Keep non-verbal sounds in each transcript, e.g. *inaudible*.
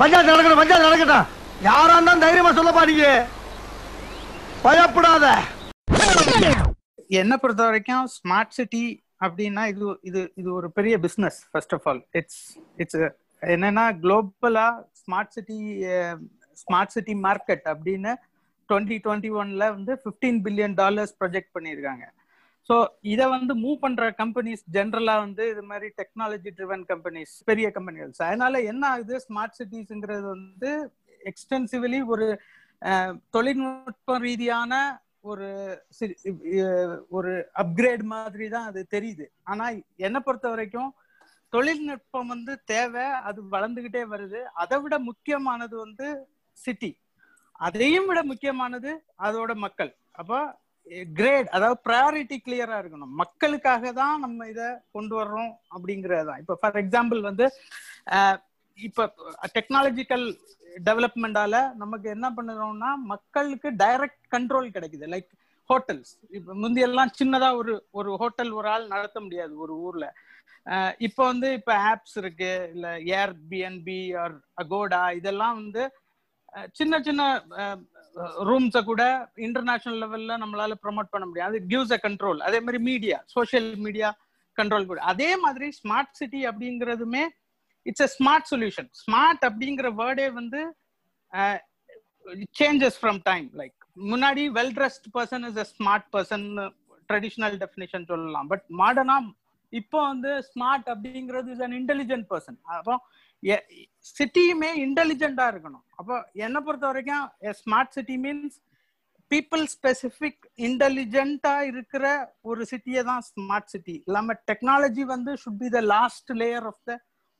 பஞ்சாயத்து நடக்கணும் பஞ்சாயத்து நடக்கட்டும். யாரா இருந்தாலும் தைரியமா சொல்லப்பா நீங்க. பயப்படாத. என்ன பொறுத்த வரைக்கும் ஸ்மார்ட் சிட்டி அப்படின்னா இது இது இது ஒரு பெரிய business first of all it's it's என்னன்னா குளோபலா smart city smart city market அப்படின்னு டுவெண்ட்டி டுவெண்ட்டி ஒன்ல வந்து ஃபிஃப்டீன் பில்லியன் டாலர்ஸ் ப்ரொஜெக்ட் பண்ணியிருக்காங்க. ஸோ இதை வந்து மூவ் பண்ற கம்பெனிஸ் ஜென்ரலா வந்து இது மாதிரி டெக்னாலஜி ட்ரிவன் கம்பெனிஸ் பெரிய கம்பெனிகள் அதனால என்ன ஆகுது? ஸ்மார்ட் சிட்டிஸ்ங்கிறது வந்து எக்ஸ்டென்சிவ்லி ஒரு தொழில்நுட்ப ரீதியான ஒரு சி- ஒரு அப்கிரேட் மாதிரி தான் அது தெரியுது. ஆனா என்னை பொறுத்த வரைக்கும் தொழில்நுட்பம் வந்து தேவை அது வளர்ந்துகிட்டே வருது. அதை விட முக்கியமானது வந்து சிட்டி அதையும் விட முக்கியமானது அதோட மக்கள். அப்போ கிரேட் அதாவது ப்ரையாரிட்டி கிளியரா இருக்கணும். மக்களுக்காக தான் நம்ம இதை கொண்டு வர்றோம் அப்படிங்கறதுதான் தான். இப்போ ஃபார் எக்ஸாம்பிள் வந்து இப்ப இப்போ டெக்னாலஜிக்கல் டெவலப்மெண்டால நமக்கு என்ன பண்ணுறோம்னா மக்களுக்கு டைரக்ட் கண்ட்ரோல் கிடைக்குது. லைக் ஹோட்டல்ஸ் இப்போ முந்தியெல்லாம் சின்னதா ஒரு ஒரு ஹோட்டல் ஒரு ஆள் நடத்த முடியாது ஒரு ஊர்ல. இப்போ வந்து இப்போ ஆப்ஸ் இருக்கு. இல்ல ஏர் பிஎன்பி ஆர் அகோடா இதெல்லாம் வந்து சின்ன சின்ன ரூம்ஸை கூட இன்டர்நேஷனல் லெவல்ல நம்மளால ப்ரொமோட் பண்ண முடியாது அது கிவ்ஸ் அ கண்ட்ரோல் அதே மாதிரி மீடியா சோஷியல் மீடியா கண்ட்ரோல் கூட. அதே மாதிரி smart city அப்படிங்கிறதுமே it's a smart solution smart அப்படிங்கிற வேர்டே வந்து சேஞ்சஸ் ஃப்ரம் டைம் லைக் முன்னாடி well dressed person is a smart person traditional definition சொல்லலாம். பட் மாடர்னா இப்போ வந்து ஸ்மார்ட் அப்படிங்கிறது இஸ் அன் இன்டெலிஜென்ட் பர்சன் அப்போ சிட்டியுமே இன்டெலிஜென்டா இருக்கணும். அப்போ என்னை பொறுத்த வரைக்கும் smart city means people specific இன்டெலிஜென்டா இருக்கிற ஒரு சிட்டியை தான் ஸ்மார்ட் சிட்டி இல்லாம டெக்னாலஜி வந்து should be the last layer of the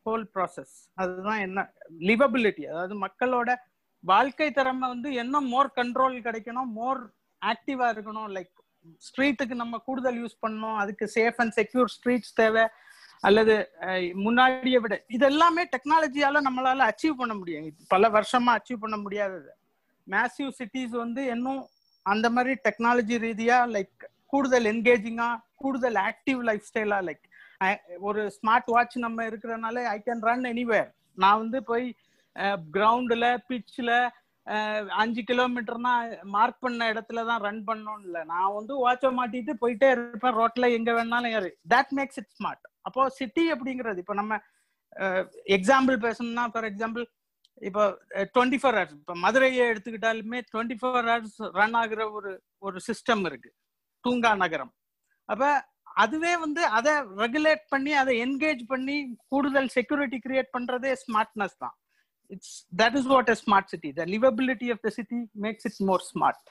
whole process அதுதான் என்ன லிவபிலிட்டி அதாவது மக்களோட வாழ்க்கை திறமை வந்து என்ன மோர் கண்ட்ரோல் கிடைக்கணும் மோர் ஆக்டிவா இருக்கணும். லைக் ஸ்ட்ரீட்டுக்கு நம்ம கூடுதல் யூஸ் பண்ணணும். அதுக்கு சேஃப் அண்ட் செக்யூர் ஸ்ட்ரீட்ஸ் தேவை. அல்லது முன்னாடியை விட இது எல்லாமே டெக்னாலஜியால நம்மளால அச்சீவ் பண்ண முடியும். பல வருஷமா அச்சீவ் பண்ண முடியாதது. மேசிவ் சிட்டிஸ் வந்து இன்னும் அந்த மாதிரி டெக்னாலஜி ரீதியா லைக் கூடுதல் என்கேஜிங்கா கூடுதல் ஆக்டிவ் லைஃப் ஸ்டைலா லைக் ஒரு ஸ்மார்ட் வாட்ச் நம்ம இருக்கிறனால ஐ கேன் ரன் எனிவேர் நான் வந்து போய் கிரவுண்டில் பிச்சில் அஞ்சு கிலோமீட்டர்னா மார்க் பண்ண இடத்துல தான் ரன் பண்ணணும் இல்லை நான் வந்து வாட்சை மாட்டிட்டு போயிட்டே இருப்பேன். ரோட்ல எங்க வேணாலும் ஏறு. தட் மேக்ஸ் இட் ஸ்மார்ட் அப்போ சிட்டி அப்படிங்கிறது இப்போ நம்ம எக்ஸாம்பிள் பேசணும்னா ஃபார் எக்ஸாம்பிள் இப்போ டுவெண்ட்டி ஃபோர் ஹவர்ஸ் இப்போ மதுரையை எடுத்துக்கிட்டாலுமே டுவெண்ட்டி ஃபோர் ஹவர்ஸ் ரன் ஆகுற ஒரு ஒரு சிஸ்டம் இருக்கு. தூங்கா நகரம். அப்ப அதுவே வந்து அதை ரெகுலேட் பண்ணி அதை என்கேஜ் பண்ணி கூடுதல் செக்யூரிட்டி கிரியேட் பண்றதே ஸ்மார்ட்னஸ் தான். It's that is what a smart city the livability of the city makes it more smart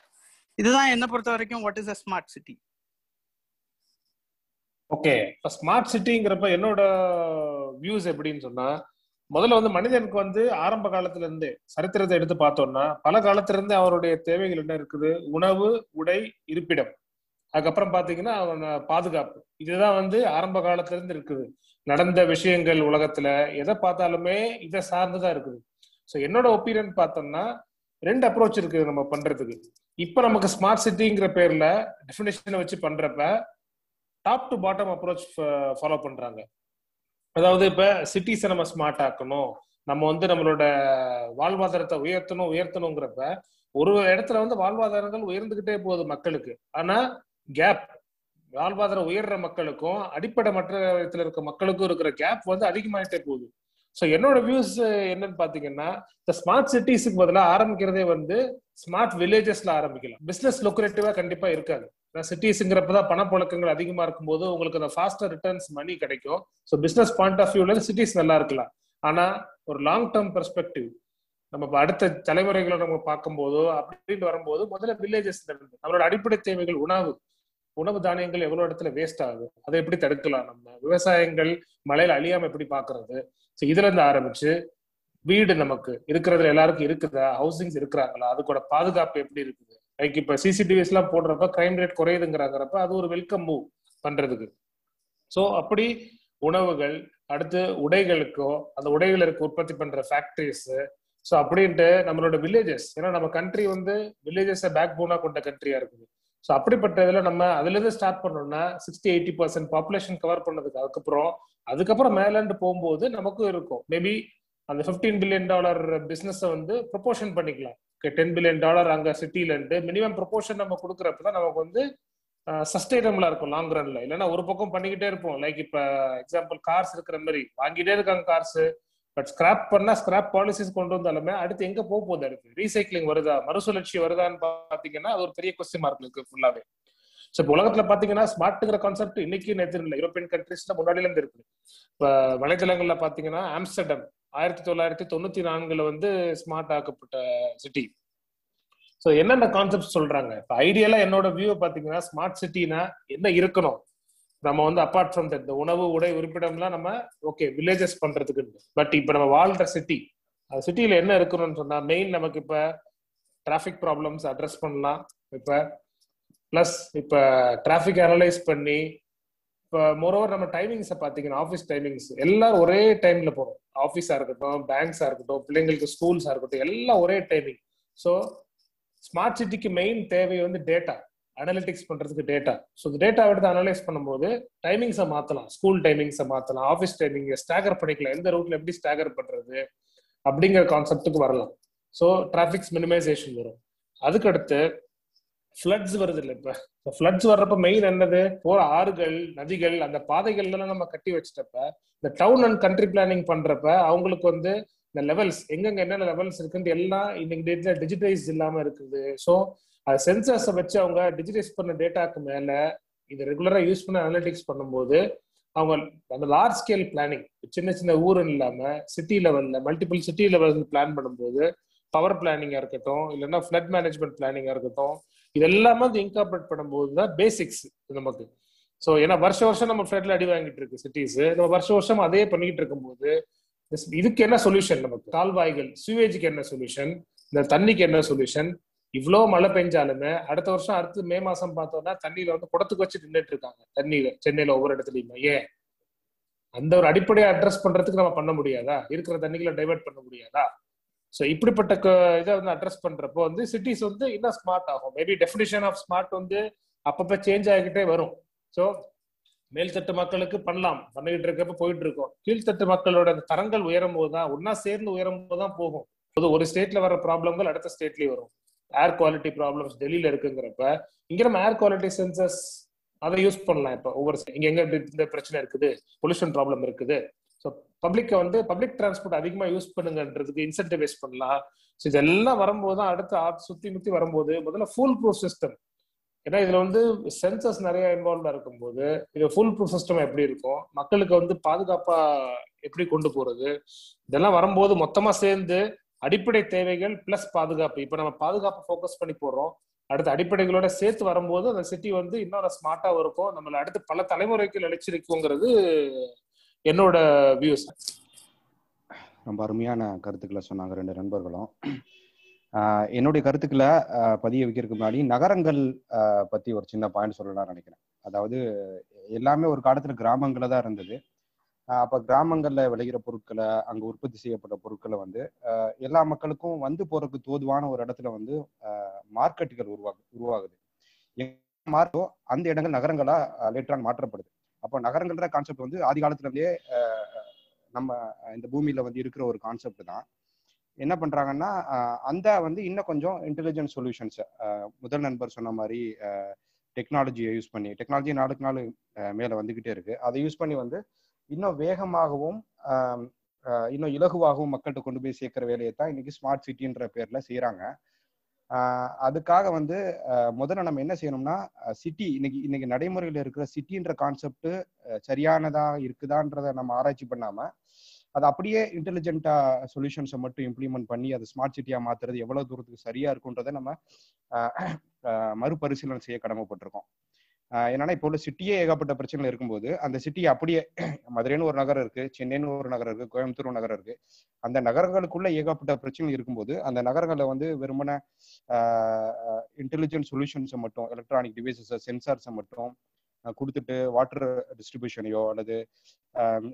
இதுதான் என்ன பொறுத்த வரைக்கும் what is a smart city okay இப்போ ஸ்மார்ட் சிட்டிங்கிறப்ப என்னோட வியூஸ் எப்படின்னு சொன்னா முதல்ல வந்து மனிதனுக்கு வந்து ஆரம்ப காலத்துல இருந்து சரித்திரத்தை எடுத்து பார்த்தோம்னா பல காலத்திலிருந்து அவருடைய தேவைகள் என்ன இருக்குது? உணவு உடை இருப்பிடம். அதுக்கப்புறம் பாத்தீங்கன்னா அவன் பாதுகாப்பு. இதுதான் வந்து ஆரம்ப காலத்துல இருந்து இருக்குது. நடந்த விஷயங்கள் உலகத்துல எதை பார்த்தாலுமே இதை சார்ந்துதான் இருக்குது. ஸோ என்னோட ஒப்பீனியன் பார்த்தோம்னா ரெண்டு அப்ரோச் இருக்கு நம்ம பண்றதுக்கு. இப்போ நமக்கு ஸ்மார்ட் சிட்டிங்கிற பேர்ல டெஃபினேஷனை வச்சு பண்றப்ப top to bottom approach follow பண்றாங்க. அதாவது இப்ப சிட்டிஸை நம்ம ஸ்மார்ட் ஆக்கணும். நம்ம வந்து நம்மளோட வாழ்வாதாரத்தை உயர்த்தணும் உயர்த்தணுங்கிறப்ப ஒரு இடத்துல வந்து வாழ்வாதாரங்கள் உயர்ந்துகிட்டே போகுது மக்களுக்கு. ஆனா கேப் வாழ்வாதாரம் உயர்ற மக்களுக்கும் அடிப்படை மற்ற இடத்துல இருக்க மக்களுக்கும் இருக்கிற கேப் வந்து அதிகமாயிட்டே போகுது. ஸோ என்னோட வியூஸ் என்னன்னு பாத்தீங்கன்னா இந்த ஸ்மார்ட் சிட்டிஸுக்கு பதிலாக ஆரம்பிக்கிறதே வந்து ஸ்மார்ட் வில்லேஜஸ்ல ஆரம்பிக்கலாம். பிசினஸ் லொக்கரேட்டிவா கண்டிப்பா இருக்காது. சிட்டிஸுங்கிறப்பதான் பணப்புழக்கங்கள் அதிகமா இருக்கும்போது உங்களுக்கு அந்த ஃபாஸ்டர் ரிட்டர்ன்ஸ் மணி கிடைக்கும். ஸோ பிசினஸ் பாயிண்ட் ஆஃப் வியூல சிட்டிஸ் நல்லா இருக்கலாம். ஆனா ஒரு லாங் டேர்ம் பெர்ஸ்பெக்டிவ் நம்ம அடுத்த தலைமுறைகளை நம்ம பார்க்கும்போதோ அப்படின்னு வரும்போது முதல்ல வில்லேஜஸ் இருந்து நம்மளோட அடிப்படை தேவைகள் உணவு உணவு தானியங்கள் எவ்வளவு இடத்துல வேஸ்ட் ஆகுது? அதை எப்படி தடுக்கலாம் நம்ம? விவசாயங்கள் மழையில அழியாம எப்படி பாக்குறது? ஸோ இதுல இருந்து ஆரம்பிச்சு வீடு நமக்கு இருக்கிறதுல எல்லாருக்கும் இருக்குதா? ஹவுசிங்ஸ் இருக்கிறாங்களா? கூட பாதுகாப்பு எப்படி இருக்குது? லைக் இப்ப சிசிடிவிஸ் எல்லாம் போடுறப்ப கிரைம் ரேட் குறையுதுங்கிறாங்கிறப்ப அது ஒரு வெல்கம் மூவ் பண்றதுக்கு. ஸோ அப்படி உணவுகள் அடுத்து உடைகளுக்கோ அந்த உடைகளுக்கு உற்பத்தி பண்ற ஃபேக்டரிஸ் ஸோ அப்படின்ட்டு நம்மளோட வில்லேஜஸ் ஏன்னா நம்ம கண்ட்ரி வந்து வில்லேஜஸை பேக் போனா கொண்ட கண்ட்ரியா இருக்குது. ஸோ அப்படிப்பட்ட இதில் நம்ம அதுலேருந்து ஸ்டார்ட் பண்ணோம்னா sixty eighty percent population cover பண்ணதுக்கு அதுக்கப்புறம் அதுக்கப்புறம் மேலேண்டு போகும்போது நமக்கும் இருக்கும். மேபி அந்த 15 பில்லியன் டாலர் பிஸ்னஸை வந்து ப்ரொபோஷன் பண்ணிக்கலாம். டென் பில்லியன் டாலர் அங்கே சிட்டில இருந்து மினிமம் ப்ரொபோஷன் நம்ம கொடுக்குறப்ப தான் நமக்கு வந்து சஸ்டைனபிளா இருக்கும் லாங் ரன்ல இல்லைன்னா ஒரு பக்கம் பண்ணிக்கிட்டே இருப்போம். லைக் இப்ப எக்ஸாம்பிள் கார்ஸ் இருக்கிற மாதிரி. வாங்கிட்டே இருக்காங்க கார்ஸ் பட் ஸ்கிராப் பண்ணா ஸ்கிராப் பாலிசிஸ் கொண்டு வந்தாலுமே அடுத்து எங்க போக போகுது அடுத்து? ரீசைக்ளிங் வருதா? மறுசுழற்சி வருதான்னு பாத்தீங்கன்னா அது ஒரு பெரிய கொஸ்டின் மார்க் இருக்கு ஃபுல்லாவே ஸோ இப்போ உலகத்துல பாத்தீங்கன்னா ஸ்மார்ட்ங்கிற கான்செப்ட் இன்னைக்கு நேற்று இல்லை. யூரோப்பியன் கண்ட்ரீஸ்ல முன்னாடில இருந்து இருக்கு. இப்போ வலைதளங்கள்ல பாத்தீங்கன்னா ஆம்ஸ்டர்டம் ஆயிரத்தி தொள்ளாயிரத்தி தொண்ணூத்தி நான்குல வந்து ஸ்மார்ட் ஆக்கப்பட்ட சிட்டி ஸோ என்னென்ன கான்செப்ட் சொல்றாங்க? இப்போ ஐடியலா என்னோட வியூ பாத்தீங்கன்னா ஸ்மார்ட் சிட்டினா என்ன இருக்கணும்? நம்ம வந்து அப்பார்ட் ஃப்ரம் தட் உணவு உடை உறுப்பிடம்லாம் நம்ம ஓகே வில்லேஜஸ் பண்றதுக்கு பட் இப்போ நம்ம வாழ்ற சிட்டி அந்த சிட்டியில என்ன இருக்கணும்னு சொன்னா மெயின் நமக்கு இப்ப டிராஃபிக் ப்ராப்ளம்ஸ் அட்ரஸ் பண்ணலாம். இப்ப பிளஸ் இப்ப டிராஃபிக் அனலைஸ் பண்ணி இப்போ மோரோவர் நம்ம டைமிங்ஸை பார்த்தீங்கன்னா ஆஃபீஸ் டைமிங்ஸ் எல்லாரும் ஒரே டைம்ல போறோம். ஆஃபீஸாக இருக்கட்டும் பேங்க்ஸா இருக்கட்டும் பிள்ளைங்களுக்கு ஸ்கூல்ஸா இருக்கட்டும் எல்லாம் ஒரே டைமிங் ஸோ ஸ்மார்ட் சிட்டிக்கு மெயின் தேவை வந்து டேட்டா அனலிட்டிக்ஸ் பண்றதுக்கு டேட்டா ஸோ இந்த டேட்டா எடுத்து அனலைஸ் பண்ணும்போது டைமிங்ஸை மாத்தலாம். ஸ்கூல் டைமிங்ஸை மாத்தலாம். ஆஃபீஸ் டைமிங் ஸ்டாகர் பண்ணிக்கலாம். எந்த ரூட்ல எப்படி ஸ்டாகர் பண்றது அப்படிங்கிற கான்செப்டுக்கு வரலாம். ஸோ டிராஃபிக்ஸ் மினிமைசேஷன் வரும். அதுக்கடுத்து ஃப்ளட்ஸ் வருது இல்லை இப்போ. ஃப்ளட்ஸ் வர்றப்ப மெயின் என்னது? போற ஆறுகள் நதிகள் அந்த பாதைகள்லாம் நம்ம கட்டி வச்சிட்டப்ப இந்த டவுன் அண்ட் கண்ட்ரி பிளானிங் பண்றப்ப அவங்களுக்கு வந்து இந்த லெவல்ஸ் எங்கெங்க என்னென்ன லெவல்ஸ் இருக்குன்னு எல்லாம் இன்னைக்கு டேட்ல டிஜிட்டைஸ் இல்லாம இருக்குது. ஸோ அது சென்சர்ஸை வச்சு அவங்க டிஜிட்டைஸ் பண்ண டேட்டாக்கு மேல இதை ரெகுலரா யூஸ் பண்ண அனலிட்டிக்ஸ் பண்ணும்போது அவங்க அந்த லார்ஜ் ஸ்கேல் பிளானிங் சின்ன சின்ன ஊருன்னு இல்லாம சிட்டி லெவல்ல மல்டிபிள் சிட்டி லெவல் பிளான் பண்ணும்போது பவர் பிளானிங்கா இருக்கட்டும் இல்லைன்னா ஃபிளட் மேனேஜ்மெண்ட் பிளானிங்கா இருக்கட்டும் இது எல்லாமே வந்து இன்கார்பரேட் பண்ணும்போது தான் பேசிக்ஸ் நமக்கு. ஸோ ஏன்னா வருஷ வருஷம் நம்ம ஃபிளட்ல அடி வாங்கிட்டு இருக்கு சிட்டிஸ் நம்ம வருஷ வருஷம் அதே பண்ணிக்கிட்டு இருக்கும்போது இதுக்கு என்ன சொல்யூஷன் நமக்கு? கால்வாய்கள் சுவேஜுக்கு என்ன சொல்யூஷன் இந்த தண்ணிக்கு என்ன சொல்யூஷன் இவ்வளோ மழை பெஞ்சாலுமே அடுத்த வருஷம் அடுத்து மே மாசம் பார்த்தோம்னா தண்ணியில வந்து குடத்துக்கு வச்சு நின்றுட்டு இருக்காங்க. தண்ணியில சென்னையில ஒவ்வொரு இடத்துலயுமே. ஏன்? அந்த ஒரு அடிப்படையை அட்ரஸ் பண்றதுக்கு நம்ம பண்ண முடியாதா? இருக்கிற தண்ணிகளை டைவெர்ட் பண்ண முடியாதா? ஸோ இப்படிப்பட்ட இதை வந்து அட்ரஸ் பண்றப்போ வந்து சிட்டிஸ் வந்து இன்னும் ஸ்மார்ட் ஆகும். மேபி டெஃபினிஷன் ஆஃப் ஸ்மார்ட் வந்து அப்பப்போ சேஞ்ச் ஆகிக்கிட்டே வரும். ஸோ மேல்தட்டு மக்களுக்கு பண்ணலாம். பண்ணிக்கிட்டு இருக்கப்ப போயிட்டு இருக்கோம். கீழ்த்தட்டு மக்களோட தரங்கள் உயரும் போது தான் ஒன்னா சேர்ந்து உயரும் போது தான் போகும். ஒரு ஸ்டேட்ல வர ப்ராப்ளங்கள் அடுத்த ஸ்டேட்லயும் வரும். ஏர் குவாலிட்டி ப்ராப்ளம்ஸ் டெல்லியில இருக்குங்கிறப்ப இங்க நம்ம ஏர் குவாலிட்டி சென்சஸ் அதை யூஸ் பண்ணலாம் இப்போ. ஒவ்வொரு இங்க எங்க இந்த பிரச்சனை இருக்குது பொல்யூஷன் ப்ராப்ளம் இருக்குது. ஸோ பப்ளிக்கை வந்து பப்ளிக் டிரான்ஸ்போர்ட் அதிகமா யூஸ் பண்ணுங்கன்றதுக்கு இன்சென்டிவைஸ் பண்ணலாம். ஸோ இதெல்லாம் வரும்போது தான் அடுத்து சுத்தி முத்தி வரும்போது முதல்ல ஃபுல் ப்ரூஃப் சிஸ்டம் ஏன்னா இதுல வந்து சென்சஸ் நிறைய இன்வால்வ்டா இருக்கும்போது இது ஃபுல் ப்ரூஃப் சிஸ்டம் எப்படி இருக்கும் மக்களுக்கு வந்து பாதுகாப்பா எப்படி கொண்டு போறது இதெல்லாம் வரும்போது மொத்தமா சேர்ந்து அடிப்படை தேவைகள் பிளஸ் பாதுகாப்பு. இப்போ நம்ம பாதுகாப்பு ஃபோக்கஸ் பண்ணி போடுறோம். அடுத்து அடிப்படைகளோட சேர்த்து வரும்போது அந்த சிட்டி வந்து இன்னொரு ஸ்மார்ட்டா இருக்கும். நம்மளை அடுத்து பல தலைமுறைக்கு நிலைச்சிருக்குங்கிறது என்னோட வியூஸ் ரொம்ப அருமையான கருத்துக்களை சொன்னாங்க ரெண்டு நண்பர்களும். என்னுடைய கருத்துக்களை பதிய வைக்கிறதுக்கு முன்னாடி நகரங்கள் பத்தி ஒரு சின்ன பாயிண்ட் சொல்லலாம் நினைக்கிறேன். அதாவது எல்லாமே ஒரு காலத்துல கிராமங்கள்ல தான் இருந்தது. அப்ப கிராமங்கள்ல விளைகிற பொருட்களை அங்க உற்பத்தி செய்யப்பட்ட பொருட்களை வந்து எல்லா மக்களுக்கும் வந்து போறதுக்கு தோதுவான ஒரு இடத்துல வந்து மார்க்கெட்டுகள் உருவாகு உருவாகுது. மார்க்கோ அந்த இடங்கள் நகரங்களா லேட்டரான் மாற்றப்படுது. அப்போ நகரங்கள்ன்ற கான்செப்ட் வந்து ஆதி காலத்துல இருந்தே நம்ம இந்த பூமியில வந்து இருக்கிற ஒரு கான்செப்ட் தான். என்ன பண்றாங்கன்னா அந்த வந்து இன்னும் கொஞ்சம் இன்டெலிஜென்ட் சொல்யூஷன்ஸ் முதல் நண்பர் சொன்ன மாதிரி டெக்னாலஜியை யூஸ் பண்ணி டெக்னாலஜி நாளுக்கு நாள் மேல வந்துகிட்டே இருக்கு. அதை யூஸ் பண்ணி வந்து இன்னும் வேகமாகவும் இன்னும் இலகுவாகவும் மக்கள்கிட்ட கொண்டு போய் சேர்க்கிற வேலையை தான் இன்னைக்கு ஸ்மார்ட் சிட்டின்ற பேர்ல செய்யறாங்க அதுக்காக வந்து முதல்ல நம்ம என்ன செய்யணும்னா சிட்டி இன்னைக்கு இன்னைக்கு நடைமுறையில் இருக்கிற சிட்டின்ற கான்செப்ட் சரியானதா இருக்குதான்றத நம்ம ஆராய்ச்சி பண்ணாம அது அப்படியே இன்டெலிஜென்டா சொல்யூஷன்ஸை மட்டும் இம்ப்ளிமெண்ட் பண்ணி அது ஸ்மார்ட் சிட்டியா மாத்துறது எவ்வளவு தூரத்துக்கு சரியா இருக்குன்றதை நம்ம மறுபரிசீலனை செய்ய கடமைப்பட்டிருக்கோம். என்னன்னா இப்போ உள்ள சிட்டியே ஏகப்பட்ட பிரச்சனைகள் இருக்கும்போது அந்த சிட்டி அப்படியே *clears throat* மதுரைன்னு ஒரு நகரம் இருக்கு சென்னைன்னு ஒரு நகரம் இருக்கு கோயம்புத்தூர் நகரம் இருக்கு. அந்த நகரங்களுக்குள்ள ஏகப்பட்ட பிரச்சனைகள் இருக்கும்போது அந்த நகரங்களை வந்து வெறுமன இன்டெலிஜென்ட் சொல்யூஷன்ஸை மட்டும் எலக்ட்ரானிக் டிவைசஸ் சென்சார்ஸை மட்டும் கொடுத்துட்டு வாட்டர் டிஸ்ட்ரிபியூஷனையோ அல்லது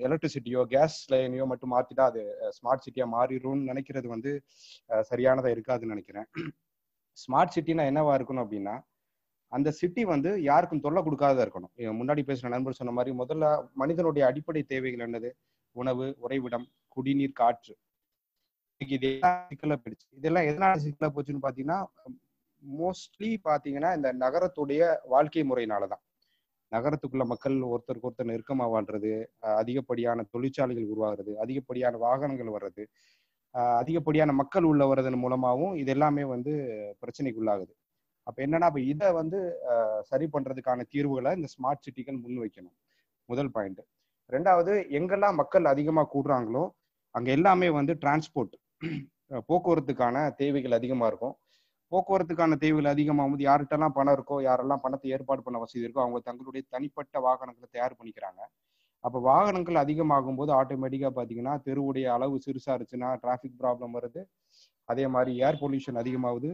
எலக்ட்ரிசிட்டியோ கேஸ் லைனையோ மட்டும் மாற்றிட்டா அது ஸ்மார்ட் சிட்டியா மாறிடும்னு நினைக்கிறது வந்து சரியானதா இருக்காதுன்னு நினைக்கிறேன். *clears throat* ஸ்மார்ட் சிட்டினா என்னவா இருக்கணும் அப்படின்னா அந்த சிட்டி வந்து யாருக்கும் தொல்லை கொடுக்காத இருக்கணும். முன்னாடி பேசுன நண்பர் சொன்ன மாதிரி முதல்ல மனிதனுடைய அடிப்படை தேவைகள் என்னது? உணவு உறைவிடம் குடிநீர் காற்று. சிக்கலா போயிடுச்சு. இதெல்லாம் எதனால சிக்கலா போச்சுன்னு பாத்தீங்கன்னா மோஸ்ட்லி பாத்தீங்கன்னா இந்த நகரத்துடைய வாழ்க்கை முறையினாலதான். நகரத்துக்குள்ள மக்கள் ஒருத்தருக்கு ஒருத்தர் நெருக்கமா வாழ்றது அதிகப்படியான தொழிற்சாலைகள் உருவாகிறது அதிகப்படியான வாகனங்கள் வர்றது அஹ் அதிகப்படியான மக்கள் உள்ள வர்றதன் மூலமாகவும் இது எல்லாமே வந்து பிரச்சனைக்குள்ளாகுது. அப்ப என்னன்னா அப்ப இதை வந்து சரி பண்றதுக்கான தீர்வுகளை இந்த ஸ்மார்ட் சிட்டிகள் முன் வைக்கணும் முதல் பாயிண்ட் ரெண்டாவது எங்கெல்லாம் மக்கள் அதிகமா கூடுறாங்களோ அங்க எல்லாமே வந்து டிரான்ஸ்போர்ட் போக்குவரத்துக்கான தேவைகள் அதிகமா இருக்கும். போக்குவரத்துக்கான தேவைகள் அதிகமாகும் போது யார்கிட்டலாம் பணம் இருக்கோ யாரெல்லாம் பணத்தை ஏற்பாடு பண்ண வசதி இருக்கோ அவங்க தங்களுடைய தனிப்பட்ட வாகனங்களை தயார் பண்ணிக்கிறாங்க. அப்போ வாகனங்கள் அதிகமாகும் போது ஆட்டோமேட்டிக்காக பார்த்தீங்கன்னா தெருவுடைய அளவு சிறுசா இருந்துச்சுன்னா டிராஃபிக் ப்ராப்ளம் வருது. அதே மாதிரி ஏர் பொல்யூஷன் அதிகமாகுது.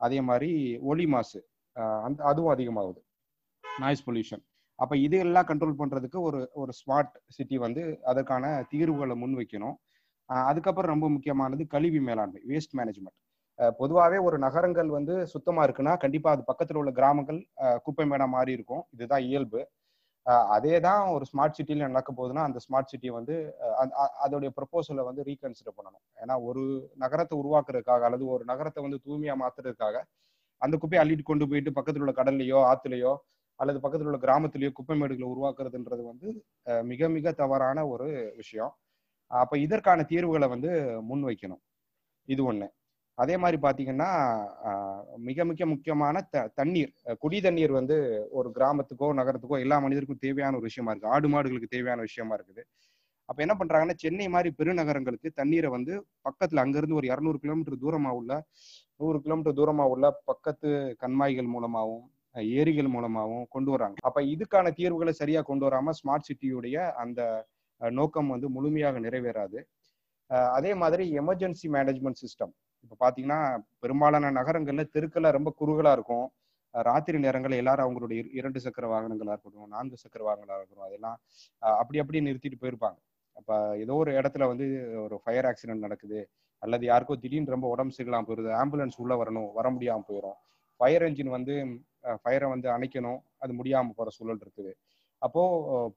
அதே மாதிரி ஒலி மாசு அந்த அதுவும் அதிகமாகுது. நாய்ஸ் பொல்யூஷன் அப்போ இது எல்லாம் கண்ட்ரோல் பண்ணுறதுக்கு ஒரு ஒரு ஸ்மார்ட் சிட்டி வந்து அதற்கான தீர்வுகளை முன் வைக்கணும் அதுக்கப்புறம் ரொம்ப முக்கியமானது கழிவு மேலாண்மை வேஸ்ட் மேனேஜ்மெண்ட் பொதுவாகவே ஒரு நகரங்கள் வந்து சுத்தமா இருக்குன்னா கண்டிப்பா அது பக்கத்தில் உள்ள கிராமங்கள் குப்பை மேடம் மாறி இருக்கும். இதுதான் இயல்பு. அதே தான் ஒரு ஸ்மார்ட் சிட்டியில் நடக்க போகுதுன்னா அந்த ஸ்மார்ட் சிட்டி வந்து அதோடைய ப்ரப்போசலை வந்து ரீகன்சிடர் பண்ணணும். ஏன்னா ஒரு நகரத்தை உருவாக்குறதுக்காக அல்லது ஒரு நகரத்தை வந்து தூய்மையாக மாத்துறதுக்காக அந்த குப்பையை அள்ளிட்டு கொண்டு போயிட்டு பக்கத்தில் உள்ள கடல்லையோ ஆற்றுலையோ அல்லது பக்கத்தில் உள்ள கிராமத்திலேயோ குப்பை மேடுகளை உருவாக்குறதுன்றது வந்து மிக மிக தவறான ஒரு விஷயம். அப்போ இதற்கான தீர்வுகளை வந்து முன் வைக்கணும் இது ஒன்று அதே மாதிரி பாத்தீங்கன்னா மிக மிக முக்கியமான த தண்ணீர். குடி தண்ணீர் வந்து ஒரு கிராமத்துக்கோ நகரத்துக்கோ எல்லா மனிதருக்கும் தேவையான ஒரு விஷயமா இருக்கு. ஆடு மாடுகளுக்கு தேவையான விஷயமா இருக்குது. அப்ப என்ன பண்றாங்கன்னா சென்னை மாதிரி பெருநகரங்களுக்கு தண்ணீரை வந்து பக்கத்துல அங்கிருந்து ஒரு இரநூறு கிலோமீட்டர் தூரமா உள்ள நூறு கிலோமீட்டர் தூரமா உள்ள பக்கத்து கண்மாய்கள் மூலமாகவும் ஏரிகள் மூலமாகவும் கொண்டு வராங்க. அப்ப இதுக்கான தீர்வுகளை சரியா கொண்டு வராம ஸ்மார்ட் சிட்டியுடைய அந்த நோக்கம் வந்து முழுமையாக நிறைவேறாது. அதே மாதிரி எமர்ஜென்சி மேனேஜ்மெண்ட் சிஸ்டம் இப்போ பார்த்தீங்கன்னா பெரும்பாலான நகரங்கள்ல தெருக்கெல்லாம் ரொம்ப குறுகலா இருக்கும். ராத்திரி நேரங்களில் எல்லாரும் அவங்களுடைய இரண்டு சக்கர வாகனங்களா இருக்கட்டும் நான்கு சக்கர வாகனங்களா இருக்கட்டும் அதெல்லாம் அப்படி அப்படியே நிறுத்திட்டு போயிருப்பாங்க. அப்ப ஏதோ ஒரு இடத்துல வந்து ஒரு ஃபயர் ஆக்சிடென்ட் நடக்குது அல்லது யாருக்கோ திடீர்னு ரொம்ப உடம்பு சரியில்லாம போயிருது ஆம்புலன்ஸ் உள்ள வரணும் வர முடியாம போயிடும் ஃபயர் என்ஜின் வந்து ஃபயரை வந்து அணைக்கணும் அது முடியாம போற சூழல் இருக்குது. அப்போ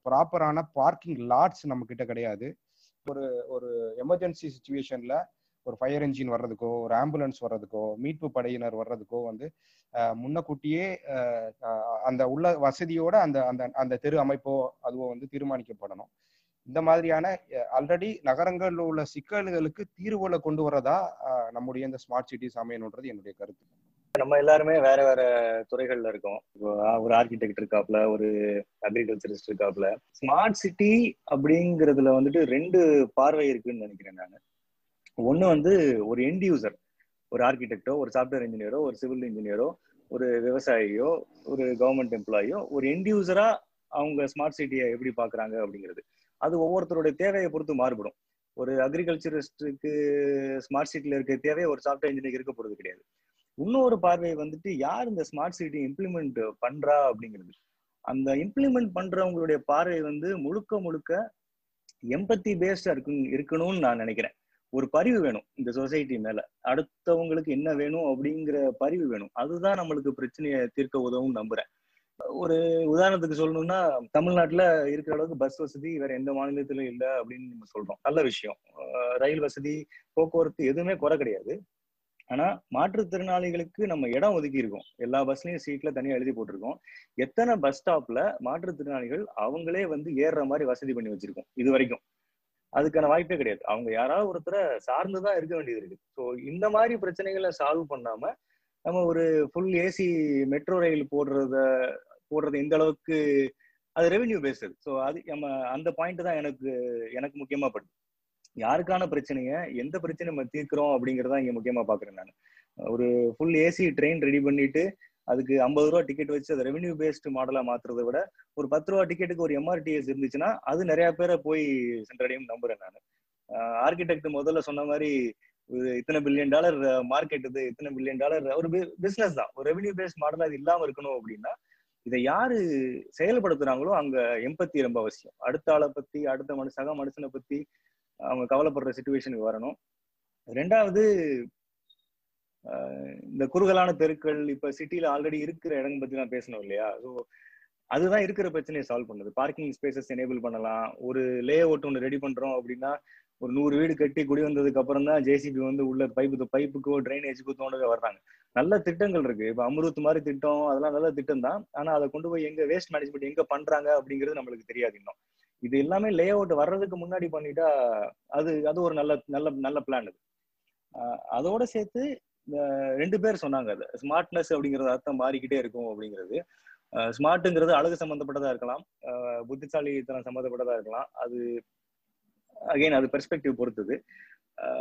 ப்ராப்பரான பார்க்கிங் லாட்ஸ் நம்ம கிட்ட கிடையாது. ஒரு ஒரு எமர்ஜென்சி சுச்சுவேஷன்ல ஒரு ஃபயர் என்ஜின் வர்றதுக்கோ ஒரு ஆம்புலன்ஸ் வர்றதுக்கோ மீட்பு படையினர் வர்றதுக்கோ வந்து முன்னக்கூட்டியே அஹ், அந்த உள்ள வசதியோட அந்த அந்த அந்த தெரு அமைப்போ அதுவோ வந்து தீர்மானிக்கப்படணும். இந்த மாதிரியான ஆல்ரெடி நகரங்களில் உள்ள சிக்கல்களுக்கு தீர்வுகளை கொண்டு வரதா அஹ், நம்முடைய இந்த ஸ்மார்ட் சிட்டிஸ் அமையணுன்றது என்னுடைய கருத்து. நம்ம எல்லாருமே வேற வேற துறைகள்ல இருக்கோம். ஒரு ஆர்கிடெக்ட் இருக்காப்ல ஒரு அக்ரிகல்ச்சரிஸ்ட் இருக்காப்ல ஸ்மார்ட் சிட்டி அப்படிங்கறதுல வந்துட்டு ரெண்டு பார்வை இருக்குன்னு நினைக்கிறேன் நான். ஒன்று வந்து ஒரு எண்ட் யூசர் ஒரு ஆர்கிடெக்டோ ஒரு சாஃப்ட்வேர் இன்ஜினியரோ ஒரு சிவில் இன்ஜினியரோ ஒரு விவசாயியோ ஒரு கவர்மெண்ட் எம்ப்ளாயியோ ஒரு எண்ட் யூசரா அவங்க ஸ்மார்ட் சிட்டியை எப்படி பாக்குறாங்க அப்படிங்கிறது. அது ஒவ்வொருத்தருடைய தேவையை பொறுத்து மாறுபடும். ஒரு அக்ரிகல்ச்சரிஸ்டுக்கு ஸ்மார்ட் சிட்டியில் இருக்க தேவை ஒரு சாஃப்ட்வேர் இன்ஜினியருக்கு இருக்க போகிறது கிடையாது. இன்னொரு பார்வை வந்துட்டு யார் இந்த ஸ்மார்ட் சிட்டி இம்ப்ளிமெண்ட் பண்றா அப்படிங்கிறது. அந்த இம்ப்ளிமெண்ட் பண்றவங்களுடைய பார்வை வந்து முழுக்க முழுக்க எம்பத்தி பேஸ்டா இருக்கு இருக்கணும்னு நான் நினைக்கிறேன். ஒரு பரிவு வேணும் இந்த சொசைட்டி மேல. அடுத்தவங்களுக்கு என்ன வேணும் அப்படிங்கிற பரிவு வேணும். அதுதான் நம்மளுக்கு பிரச்சனையை தீர்க்க உதவும் நம்புறேன். ஒரு உதாரணத்துக்கு சொல்லணும்னா தமிழ்நாட்டுல இருக்கிற அளவுக்கு பஸ் வசதி வேற எந்த மாநிலத்திலும் இல்லை அப்படின்னு நம்ம சொல்றோம். நல்ல விஷயம். ரயில் வசதி போக்குவரத்து எதுவுமே குறை கிடையாது. ஆனா மாற்றுத்திறனாளிகளுக்கு நம்ம இடம் ஒதுக்கி இருக்கோம். எல்லா பஸ்லயும் சீட்ல தனியா எழுதி போட்டிருக்கோம். எத்தனை பஸ் ஸ்டாப்ல மாற்றுத்திறனாளிகள் அவங்களே வந்து ஏறுற மாதிரி வசதி பண்ணி வச்சிருக்கோம். இது வரைக்கும். அதுக்கான வாய்ப்பே கிடையாது. அவங்க யாராவது ஒருத்தரை சார்ந்துதான் இருக்க வேண்டியது இருக்கு. ஸோ இந்த மாதிரி பிரச்சனைகளை சால்வ் பண்ணாம நம்ம ஒரு ஃபுல் ஏசி மெட்ரோ ரயில் போடுறத போடுறது இந்த அளவுக்கு அது ரெவென்யூ பேஸ்டு ஸோ அது நம்ம அந்த பாயிண்ட் தான் எனக்கு எனக்கு முக்கியமா படுது. யாருக்கான பிரச்சனைய எந்த பிரச்சனை நம்ம தீர்க்கிறோம் அப்படிங்கறத இங்க முக்கியமா பாக்குறேன் நான். ஒரு ஃபுல் ஏசி ட்ரெயின் ரெடி பண்ணிட்டு அதுக்கு ஐம்பது ரூபா டிக்கெட் வச்சு அதை ரெவன்யூ பேஸ்டு மாடலா மாத்துறதை விட ஒரு பத்து ரூபா டிக்கெட்டுக்கு ஒரு எம்ஆர்டிஎஸ் இருந்துச்சுன்னா அது நிறைய பேரை போய் சென்றடையும் நம்புறேன் நான். ஆர்கிடெக்ட் முதல்ல சொன்ன மாதிரி இத்தனை பில்லியன் டாலர் மார்க்கெட் இது இத்தனை பில்லியன் டாலர் ஒரு பிசினஸ் தான். ஒரு ரெவன்யூ பேஸ்ட் மாடல் அது இல்லாம இருக்கணும் அப்படின்னா இதை யாரு செயல்படுத்துறாங்களோ அங்க எம்பத்தி ரொம்ப அவசியம். அடுத்த ஆளை பத்தி அடுத்த மனு சக மனுஷனை பத்தி அவங்க கவலைப்படுற சுச்சுவேஷனுக்கு வரணும். ரெண்டாவது இந்த குறுகலான தெருக்கள் இப்ப சிட்டில ஆல்ரெடி இருக்கிற இடம் பத்தி நான் பேசணும் இல்லையா? ஸோ அதுதான் இருக்கிற பிரச்சனையை சால்வ் பண்ணுது. பார்க்கிங் ஸ்பேசஸ் எனேபிள் பண்ணலாம். ஒரு லே அவுட் ஒன்று ரெடி பண்றோம் அப்படின்னா ஒரு நூறு வீடு கட்டி குடி வந்ததுக்கு அப்புறம் தான் ஜேசிபி வந்து உள்ள பைப்பு பைப்புக்கோ ட்ரைனேஜுக்கோ தோண்டவே வர்றாங்க. நல்ல திட்டங்கள் இருக்கு. இப்ப அம்ருத் மாதிரி திட்டம் அதெல்லாம் நல்ல திட்டம் தான். ஆனா அதை கொண்டு போய் எங்க வேஸ்ட் மேனேஜ்மெண்ட் எங்க பண்றாங்க அப்படிங்கிறது நம்மளுக்கு தெரியாது இன்னும். இது எல்லாமே லே அவுட் வர்றதுக்கு முன்னாடி பண்ணிட்டா அது அது ஒரு நல்ல நல்ல நல்ல பிளான் அது. ஆஹ் அதோட சேர்த்து ரெண்டு பேர் சொன்னாங்க அது. ஸ்மார்ட்னஸ் அப்படிங்கறது அர்த்தம் மாறிக்கிட்டே இருக்கும் அப்படிங்கிறது. ஸ்மார்ட்டுங்கிறது அழகு சம்பந்தப்பட்டதா இருக்கலாம். புத்திசாலித்தனம் சம்பந்தப்பட்டதா இருக்கலாம். அது அகைன் அது பெர்ஸ்பெக்டிவ் பொறுத்தது.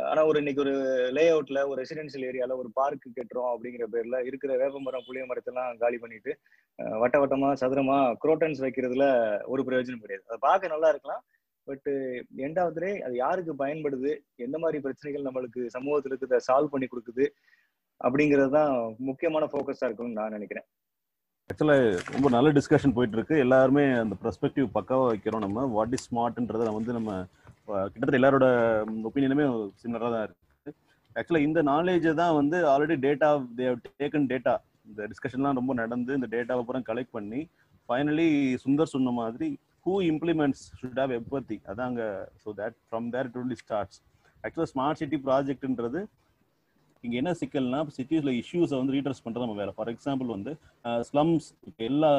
ஆனா ஒரு இன்னைக்கு ஒரு லே அவுட்ல ஒரு ரெசிடென்சியல் ஏரியால ஒரு பார்க் கட்டுறோம் அப்படிங்கிற பேர்ல இருக்கிற வேப்பமரம் புளிய மரத்தெல்லாம் காலி பண்ணிட்டு வட்ட வட்டமா சதுரமா குரோட்டன்ஸ் வைக்கிறதுல ஒரு பிரயோஜனம் கிடையாது. அதை பார்க்க நல்லா இருக்கலாம். பட்டு எண்ட் அது யாருக்கு பயன்படுது? எந்த மாதிரி பிரச்சனைகள் நம்மளுக்கு சமூகத்துல இருக்கிறத சால்வ் பண்ணி கொடுக்குது? அப்படிங்கிறது தான் முக்கியமான ஃபோக்கஸா இருக்கும்னு நான் நினைக்கிறேன். ஆக்சுவலாக ரொம்ப நல்ல டிஸ்கஷன் போயிட்டு இருக்கு எல்லாருமே அந்த பெர்ஸ்பெக்டிவ் பக்காவாக வைக்கிறோம் நம்ம. வாட் இஸ் ஸ்மார்ட்ன்றத வந்து நம்ம கிட்டத்தட்ட எல்லாரோட ஒப்பீனியனுமே சிமிலராக தான் இருக்கு. ஆக்சுவலாக இந்த நாலேஜை தான் வந்து already data they've taken data இந்த டிஸ்கஷன்லாம் ரொம்ப நடந்து இந்த டேட்டாவை அப்புறம் கலெக்ட் பண்ணி ஃபைனலி சுந்தர் சொன்ன மாதிரி who implements should have empathy அதாங்க so that from there to starts ஆக்சுவலாக ஸ்மார்ட் சிட்டி ப்ராஜெக்ட்ன்றது இங்க என்ன சிக்கல்னா சிட்டிஸ்ல இஷ்யூஸை வந்து ரீட்ரஸ் பண்றது நம்ம வேலை. ஃபார் எக்ஸாம்பிள் வந்து ஸ்லம்ஸ் எல்லா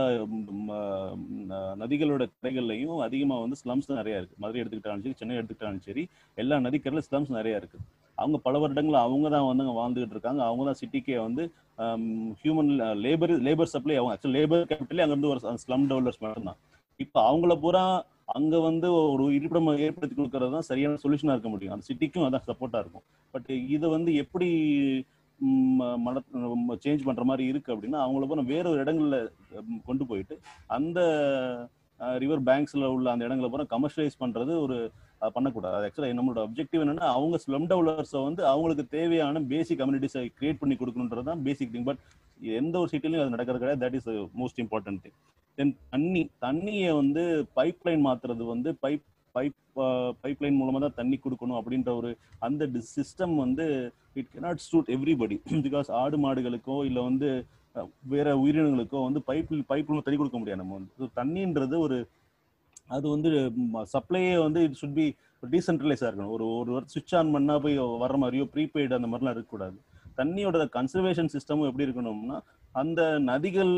நதிகளோட கரைகள்லையும் அதிகமாக வந்து ஸ்லம்ஸ் நிறைய இருக்கு. மதுரை எடுத்துக்கிட்டாலும் சரி சென்னை எடுத்துக்கிட்டாலும் சரி எல்லா நதிக்கரையில ஸ்லம்ஸ் நிறைய இருக்கு. அவங்க பல வருடங்களில் அவங்க தான் வந்து அங்கே வாழ்ந்துகிட்டு இருக்காங்க. அவங்க தான் சிட்டிக்கே வந்து ஹியூமன் லேபர் லேபர் சப்ளை அவங்க ஆக்சுவல் லேபர் கேபிட்டலே அங்கேருந்து ஒரு ஸ்லம் டெவலப்ஸ் மட்டும்தான். இப்போ அவங்கள பூரா அங்க வந்து ஒரு இருப்பிடம் ஏற்படுத்தி கொடுக்கறது தான் சரியான சொல்யூஷனா இருக்க முடியும். அந்த சிட்டிக்கும் அதான் சப்போர்ட்டா இருக்கும். பட் இதை வந்து எப்படி சேஞ்ச் பண்ற மாதிரி இருக்கு அப்படின்னா அவங்கள போன வேற ஒரு இடங்கள்ல கொண்டு போயிட்டு அந்த ரிவர் பேங்க்ஸ்ல உள்ள அந்த இடங்களை பூரா கமர்ஷியலைஸ் பண்றது ஒரு பண்ணக்கூடாது. ஆக்சுவலா ஆக்சுவலாக நம்மளோட அப்ஜெக்டிவ் என்னன்னா அவங்க ஸ்லம் டெவலப்பர்ஸை வந்து அவங்களுக்கு தேவையான பேசிக் கம்யூனிட்டிஸை கிரியேட் பண்ணி கொடுக்கணுன்றது தான் பேசிக் திங் பட் எந்த ஒரு சிட்டிலையும் அது நடக்கிறது கிடையாது. That is most important thing then தண்ணி தண்ணியை வந்து பைப் லைன் மாத்துறது வந்து பைப் பைப் பைப் லைன் மூலமா தான் தண்ணி கொடுக்கணும் அப்படின்ற ஒரு அந்த சிஸ்டம் வந்து it cannot suit everybody because ஆடு மாடுகளுக்கோ இல்லை வந்து வேற உயிரினங்களுக்கோ வந்து பைப் பைப் தண்ணி கொடுக்க முடியாது நம்ம வந்து. தண்ணின்றது ஒரு அது வந்து சப்ளையே வந்து இட் சுட் பி டீசென்ட்ரலைஸாக இருக்கணும். ஒரு ஒரு சுவிட்ச் ஆன் பண்ணா போய் வர்ற மாதிரியோ ப்ரீபெய்டு அந்த மாதிரிலாம் இருக்கக்கூடாது. தண்ணியோட கன்சர்வேஷன் சிஸ்டமும் எப்படி இருக்கணும்னா அந்த நதிகள்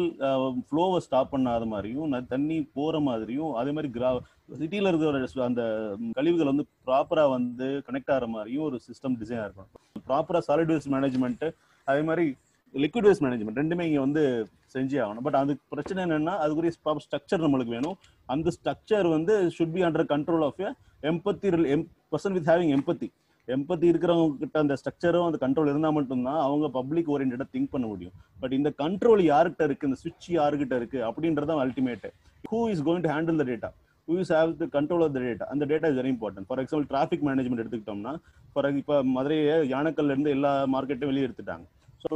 ஃப்ளோவை ஸ்டாப் பண்ணாத மாதிரியும் ந- தண்ணி போற மாதிரியும் அதே மாதிரி கிரா சிட்டியில இருக்கிற அந்த கழிவுகள் வந்து ப்ராப்பரா வந்து கனெக்ட் ஆகிற மாதிரியும் ஒரு சிஸ்டம் டிசைனாக இருக்கணும். ப்ராப்பரா சாலிட் வேஸ்ட் மேனேஜ்மெண்ட் அதே மாதிரி லிக்விட் வேஸ்ட் மேனேஜ்மெண்ட் ரெண்டுமே இங்க வந்து செஞ்சே ஆகணும். பட் அதுக்கு பிரச்சனை என்னன்னா அதுக்குரிய ஸ்ட்ரக்சர் நம்மளுக்கு வேணும். அந்த ஸ்ட்ரக்சர் வந்து should be under control of empathy M person with having empathy empathy இருக்கிறவங்க கிட்ட அந்த ஸ்ட்ரக்சரும் அந்த கண்ட்ரோல் இருந்தால் மட்டும்தான் அவங்க பப்ளிக் ஓரியன்டாக திங்க் பண்ண முடியும். பட் இந்த கண்ட்ரோல் யார்கிட்ட இருக்கு? இந்த சுவிட்ச் யாருக்கிட்ட இருக்கு? அப்படின்றது ultimate who is going to handle the data who is have the control of the data அந்த data is very important for example traffic management எடுத்துக்கிட்டோம்னா ஃபார் இப்போ மதுரையை யானைக்கல்ல இருந்து எல்லா மார்க்கெட்டும் வெளியே எடுத்துட்டாங்க. ஸோ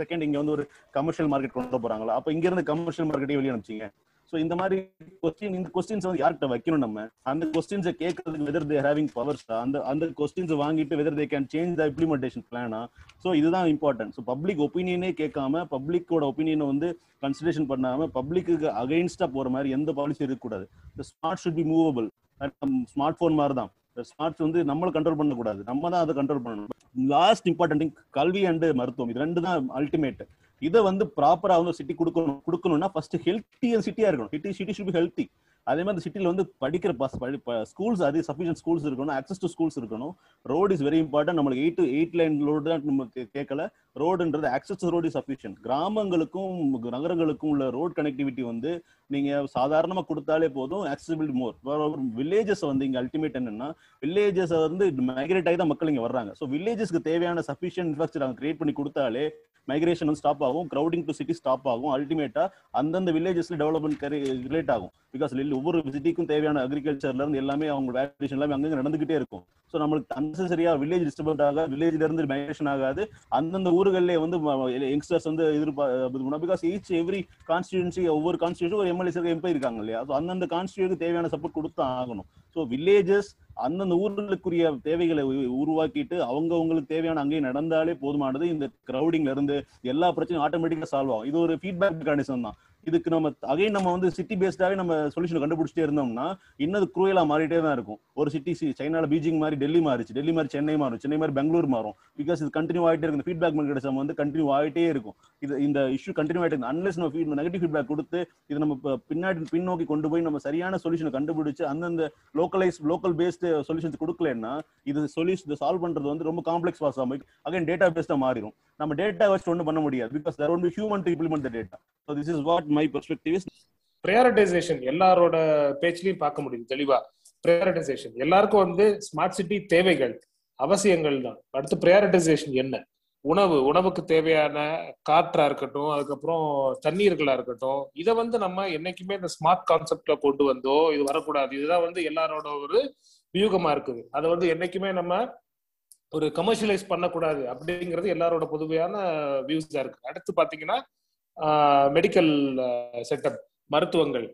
செகண்ட் இங்கே வந்து ஒரு கமர்ஷியல் மார்க்கெட் கொண்டு போகிறாங்களா அப்போ இங்கேருந்து கமர்ஷியல் மார்க்கெட்டையும் வெளியே அனுப்பிச்சிங்க. ஸோ இந்த மாதிரி கொஸ்டின் இந்த கொஸ்டின்ஸ் வந்து யார்கிட்ட வைக்கணும் நம்ம? அந்த கொஸ்டின்ஸை கேட்கறதுக்கு வெதர் தே ஹேவிங் பவர்ஸ் அந்த அந்த கொஸ்டின்ஸ் வாங்கிட்டு whether they can change the implementation பிளானா so இதுதான் இம்பார்ட்டன்ட் ஸோ பப்ளிக் ஒப்பீனியனே கேட்காம பப்ளிக்கோட ஒப்பீனியனை வந்து கன்சிடரேஷன் பண்ணாம பப்ளிக்கு அகைன்ஸ்டா போற மாதிரி எந்த பாலிசி இருக்கக்கூடாது. இந்த smart should be movable smartphone மாதிரி தான் ஸ்மார்ட்ஸ் வந்து நம்மளை கண்ட்ரோல் பண்ணக்கூடாது. நம்ம தான் அதை கண்ட்ரோல் பண்ணணும். லாஸ்ட் இம்பார்ட்டன்ட் கல்வி அண்டு மருத்துவம். இது ரெண்டு தான் அல்டிமேட் இதை வந்து ப்ராப்பரா வந்து சிட்டி கொடுக்கணும் கொடுக்கணும்னா ஃபர்ஸ்ட் ஹெல்த்தி சிட்டியா இருக்கணும். City city should be healthy அதே மாதிரி சிட்டில வந்து படிக்கிற பஸ் ஸ்கூல்ஸ் அதே சஃபிஷியன்ட் ஸ்கூல்ஸ் இருக்கணும் அக்சஸ் டு ஸ்கூல்ஸ் இருக்கணும். ரோட் இஸ் வெரி இம்பார்ட்டன்ட் நம்மளுக்கு எயிட் எயிட் லைன் ரோடு தான் நம்ம கேட்கல ரோடுன்றது அக்சஸ் ரோடு இஸ் சஃபிஷியன்ட் கிராமங்களுக்கும் நகரங்களுக்கும் உள்ள ரோட் கனெக்டிவிட்டி வந்து நீங்க சாதாரணமா கொடுத்தாலே போதும் accessibility மோர் வில்லேஜஸ் வந்து இங்க அல்டிமேட் என்னன்னா வில்லேஜஸ் வந்து மைக்ரேட் ஆகி தான் மக்கள் இங்க வர்றாங்க. ஸோ வில்லேஜஸ்க்கு தேவையான சஃபிஷியன்ட் இன்ஃப்ராஸ்ட்ரக்சர் அவங்க கிரியேட் பண்ணி கொடுத்தாலே மைக்ரேஷன் வந்து ஸ்டாப் ஆகும் க்ரௌடிங் டு சிட்டி ஸ்டாப் ஆகும். அல்டிமேட்டா அந்தந்த வில்லேஜஸ்ல டெவலப்மெண்ட் ரிலேட் ஆகும். பிகாஸ் ஒவ்வொரு சிட்டிக்கும் தேவையான அக்ரிகல்ச்சர்ல இருந்து எல்லாமே அவங்க வேல்யூஷன் எல்லாமே அங்கங்க நடந்துகிட்டே இருக்கும். ஸோ நம்மளுக்கு அன்னசரியா வில்லேஜ் டிஸ்டர்பன்ட் ஆகாது வில்லேஜ்ல இருந்து மைக்ரேஷன் ஆகாது. அந்தந்த ஊர்கள்ல வந்து யங்ஸ்டர்ஸ் வந்து எதிர்பார்ப்பு பிகாஸ் ஈச் எவ்ரி கான்ஸ்டியூன்சி ஒவ்வொரு கான்ஸ்டியூன்சி ஒரு எம்எல்ஏ எம்பி இருக்காங்க இல்லையா? ஸோ அந்தந்த கான்ஸ்டியூக்கு தேவையான சப்போர்ட் கொடுத்து ஆகணும். ஸோ வில்லேஜஸ் அந்தந்த ஊர்களுக்குரிய தேவைகளை உருவாக்கிட்டு அவங்க அவங்களுக்கு தேவையான அங்கேயே நடந்தாலே போதுமானது. இந்த கிரௌடிங்ல இருந்து எல்லா பிரச்சனையும் ஆட்டோமேட்டிக்கா சால்வ் ஆகும். இது ஒரு ஃபீட்பேக் மெக்கானிசம் தான். இதுக்கு நம்ம அகைன் நம்ம வந்து சிட்டி பேஸ்டாவே நம்ம சொல்யூஷன் கண்டுபிடிச்சிட்டே இருந்தோம்னா இன்னது குரூயலா மாறிட்டே தான் இருக்கும். ஒரு சிட்டி சைனால பீஜிங் மாதிரி டெல்லி மாறிச்சு. டெல்லி மாதிரி சென்னை மாறும். சென்னை மாதிரி பெங்களூர் மாறும். பிகாஸ் இது கண்டினியூ ஆகிட்டே இருக்கும் ஃபீட்பேக் மெக்கானிசம் வந்து கண்டினியூ ஆகிட்டே இருக்கும். இது இந்த இஷ்யூ கண்டினியூ ஆகிட்டு இருக்கும் அன்லெஸ் நம்ம ஃபீட் நெகட்டிவ் ஃபீட்பேக் கொடுத்து இது நம்ம பின்னாடி பின்னோக்கி கொண்டு போய் நம்ம சரியான சொல்யூஷனை கண்டுபிடிச்சு அந்தந்த லோக்கலைஸ் லோக்கல் பேஸ்டு சொல்யூஷன்ஸ் கொடுக்கலன்னா இது சொல்யூஷன் சால்வ் பண்றது வந்து ரொம்ப காம்ப்ளெக்ஸ் பாஸ் ஆகும் அகைன் டேட்டா பேஸ்டா மாறிடும் நம்ம டேட்டா வச்சு ஒன்றும் பண்ண முடியாது. Because there one human to implement the data so this is what my perspective is prioritisation எல்லாரோட பேச்சிலையும் பார்க்க முடியும் தெளிவா. ப்ரையாரிட்டைசேஷன் எல்லாருக்கும் வந்து ஸ்மார்ட் சிட்டி தேவைகள் அவசியங்கள் தான். அடுத்து ப்ரையாரிட்டைசேஷன் என்ன? உணவு. உணவுக்கு தேவையான காற்றா இருக்கட்டும் அதுக்கப்புறம் தண்ணீர்களா இருக்கட்டும் இதை வந்து நம்ம என்னைக்குமே இந்த ஸ்மார்ட் கான்செப்ட்ல கொண்டு வந்தோ இது வரக்கூடாது. இதுதான் வந்து எல்லாரோட ஒரு வியூகமா இருக்குது. அதை வந்து என்னைக்குமே நம்ம ஒரு கமர்ஷியலைஸ் பண்ணக்கூடாது அப்படிங்கிறது எல்லாரோட பொதுவையான வியூஸ் தான் இருக்கு. அடுத்து பாத்தீங்கன்னா மெடிக்கல் செட்டப் மருத்துவங்கள்.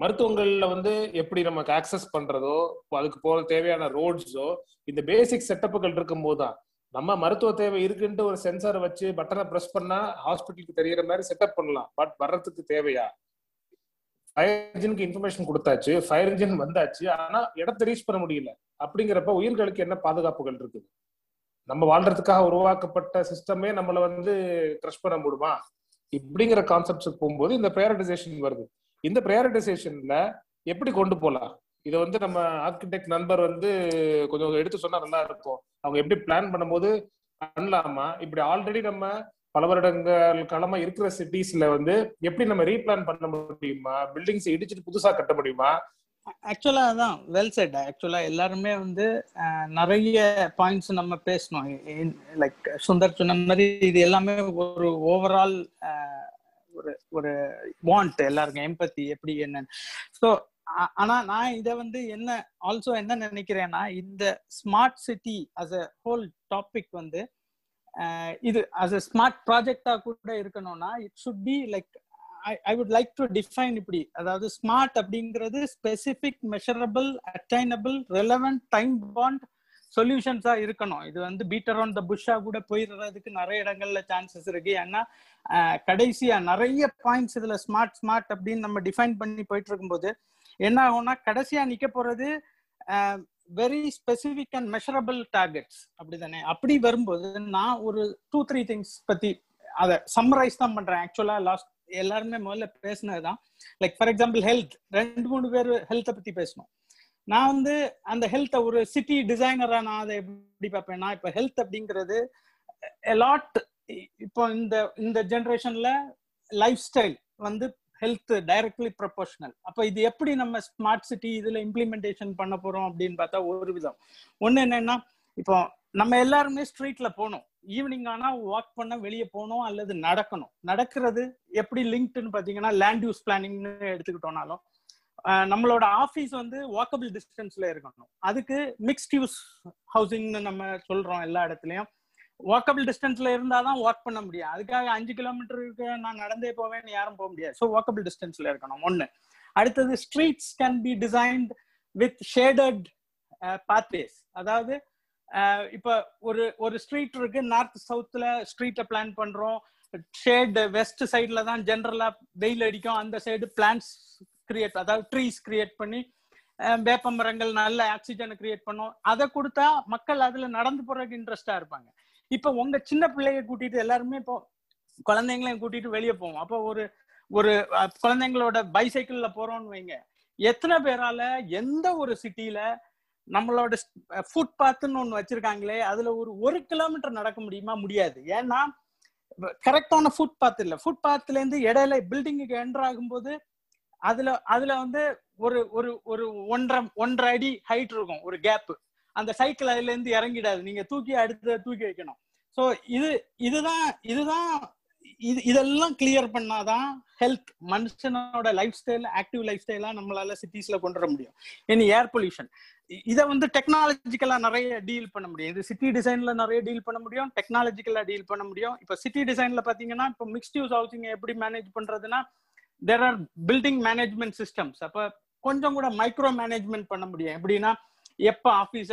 மருத்துவங்கள்ல வந்து எப்படி நமக்கு ஆக்சஸ் பண்றதோ அதுக்கு போற தேவையான ரோட்ஸோ இந்த பேசிக் செட்டப்புகள் இருக்கும் தான் நம்ம மருத்துவ தேவை இருக்குன்ட்டு ஒரு சென்சார் வச்சு பட்டனை ப்ரெஸ் பண்ணா ஹாஸ்பிட்டலுக்கு தெரியற மாதிரி செட்டப் பண்ணலாம். பட் வர்றதுக்கு தேவையா? ஃபயர் இன்ஜினுக்கு இன்ஃபர்மேஷன் கொடுத்தாச்சு. ஃபயர் இன்ஜின் வந்தாச்சு. ஆனா இடத்த ரீச் பண்ண முடியல. அப்படிங்கிறப்ப உயிர்களுக்கு என்ன பாதுகாப்புகள் இருக்குது? நம்ம வாழ்றதுக்காக உருவாக்கப்பட்ட சிஸ்டமே நம்மள வந்து க்ரஷ் பண்ண முடியுமா? இப்படிங்கிற கான்செப்ட்ஸுக்கு போகும்போது இந்த ப்ரையாரிட்டைசேஷன் வருது. இந்த ப்ரையாரிட்டைசேஷன்ல எப்படி கொண்டு போலாம்? இதை வந்து நம்ம ஆர்கிடெக்ட் நண்பர் வந்து கொஞ்சம் எடுத்து சொன்னா நல்லா இருக்கும். அவங்க எப்படி பிளான் பண்ணும்போது பண்ணலாமா? இப்படி ஆல்ரெடி நம்ம பல வருடங்கள் காலமா இருக்கிற சிட்டிஸ்ல வந்து எப்படி நம்ம ரீபிளான் பண்ண முடியுமா? பில்டிங்ஸ் இடிச்சிட்டு புதுசா கட்ட முடியுமா? ஆக்சுவலா அதான் வெல் செட் ஆக்சுவலா எல்லாருமே வந்து நிறைய பாயிண்ட்ஸ் நம்ம பேசணும். லைக் சுந்தர் சொன்ன மாதிரி இது எல்லாமே ஒரு ஓவரால் ஒரு ஒரு வாண்ட் எல்லாருக்கும் எம்பத்தி எப்படி என்னன்னு. ஸோ ஆனா நான் இதை வந்து என்ன ஆல்சோ என்ன நினைக்கிறேன்னா இந்த smart city as a whole topic வந்து இது அஸ் அ ஸ்மார்ட் ப்ராஜெக்டா கூட இருக்கணும்னா it should be like I would like to define இப்படி. அதாவது ஸ்மார்ட் அப்படிங்கிறது specific measurable attainable relevant time bound சொல்யூஷன்ஸா இருக்கணும். இது வந்து பீட்டர் ஆன் த புஷ்ஷா கூட போயிடுறதுக்கு நிறைய இடங்கள்ல சான்சஸ் இருக்கு. ஏன்னா கடைசியா நிறைய பாயிண்ட்ஸ் இதுல ஸ்மார்ட் ஸ்மார்ட் அப்படின்னு நம்ம டிஃபைன் பண்ணி போயிட்டு இருக்கும்போது என்ன ஆகும்னா கடைசியா நிக்க போறது very specific and measurable targets அப்படிதானே? அப்படி வரும்போது நான் ஒரு டூ த்ரீ திங்ஸ் பத்தி அதை சம்மரைஸ் தான் பண்றேன். ஆக்சுவலா லாஸ்ட் எல்லாருமே முதல்ல பேசினதுதான். லைக் ஃபார் எக்ஸாம்பிள் ஹெல்த் ரெண்டு மூணு பேர் ஹெல்த்தை பத்தி பேசணும். நான் வந்து அந்த ஹெல்த்தை ஒரு சிட்டி டிசைனரா நான் அதை எப்படி பார்ப்பேன்னா இப்போ ஹெல்த் அப்படிங்கிறது லாட் இப்போ இந்த இந்த ஜென்ரேஷன்ல லைஃப் ஸ்டைல் வந்து ஹெல்த் டைரக்ட்லி ப்ரொபோஷனல் அப்போ இது எப்படி நம்ம ஸ்மார்ட் சிட்டி இதுல இம்ப்ளிமெண்டேஷன் பண்ண போறோம் அப்படின்னு பார்த்தா ஒரு விதம். ஒன்று என்னன்னா இப்போ நம்ம எல்லாருமே ஸ்ட்ரீட்ல போகணும். ஈவினிங் ஆனா வாக் பண்ண வெளியே போகணும் அல்லது நடக்கணும். நடக்கிறது எப்படி லிங்க்டுன்னு பாத்தீங்கன்னா லேண்ட் யூஸ் பிளானிங்னு எடுத்துக்கிட்டோம்னாலும் நம்மளோட ஆஃபீஸ் வந்து வாக்கபிள் டிஸ்டன்ஸ்ல இருக்கணும். அதுக்கு மிக்ஸ்ட் யூஸ் ஹவுசிங்னு நம்ம சொல்றோம் எல்லா இடத்துலயும். வாக்கபிள் டிஸ்டன்ஸ்ல இருந்தாதான் வாக் பண்ண முடியும். அதுக்காக அஞ்சு கிலோமீட்டருக்கு நான் நடந்தே போவேன்னு யாரும் போக முடியாது. ஸோ வாக்கபிள் டிஸ்டன்ஸ்ல இருக்கணும். ஒன்று அடுத்தது streets can be designed with shaded pathways அதாவது இப்ப ஒரு ஒரு ஸ்ட்ரீட் இருக்கு நார்த் சவுத்ல ஸ்ட்ரீட்டை பிளான் பண்றோம். ஷேட் வெஸ்ட் சைட்ல தான் ஜென்ரலா வெயில் அடிக்கும். அந்த சைடு பிளான்ஸ் கிரியேட் அதாவது ட்ரீஸ் கிரியேட் பண்ணி வேப்ப மரங்கள் நல்ல ஆக்சிஜனை கிரியேட் பண்ணும். அதை கொடுத்தா மக்கள் அதுல நடந்து போறதுக்கு இன்ட்ரெஸ்டா இருப்பாங்க. இப்ப உங்க சின்ன பிள்ளைய கூட்டிட்டு எல்லாருமே இப்போ குழந்தைங்களையும் கூட்டிட்டு வெளியே போவோம். அப்போ ஒரு ஒரு குழந்தைங்களோட பைசைக்கிள்ல போறோம்னு வைங்க. எத்தனை பேரால எந்த ஒரு சிட்டில நம்மளோட ஃபுட் பாத்துன்னு ஒண்ணு வச்சிருக்காங்களே அதுல ஒரு ஒரு கிலோமீட்டர் நடக்க முடியுமா? முடியாது. ஏன்னா கரெக்டான ஃபுட் பாத் இல்ல. ஃபுட் பாத்ல இருந்து இடையில பில்டிங்குக்கு என்டர் ஆகும்போது அதுல அதுல வந்து ஒரு ஒரு ஒரு ஒன்றரை ஒன்றரை அடி ஹைட் இருக்கும் ஒரு கேப் அந்த சைக்கிள் அதுல இருந்து இறங்கிடாது. நீங்க தூக்கி அடுத்து தூக்கி வைக்கணும். ஸோ இது இதுதான் இதுதான் இது இதெல்லாம் கிளியர் பண்ணாதான் ஹெல்த் மனுஷனோட லைஃப் ஸ்டைல் ஆக்டிவ் லைஃப் ஸ்டைலா நம்மளால சிட்டிஸ்ல கொண்டு வர முடியும். இனி ஏர் பொல்யூஷன் இதை வந்து டெக்னாலஜிக்கலா நிறைய டீல் பண்ண முடியும். இது சிட்டி டிசைன்ல நிறைய டீல் பண்ண முடியும். டெக்னாலஜிக்கலா டீல் பண்ண முடியும். இப்ப சிட்டி டிசைன்ல பாத்தீங்கன்னா இப்போ மிக்ஸ்ட் யூஸ் ஹவுசிங் எப்படி மேனேஜ் பண்றதுன்னா there are building management systems அப்ப கொஞ்சம் கூட மைக்ரோ மேனேஜ்மெண்ட் பண்ண முடியும். எப்படின்னா எப்ப ஆபீஸ்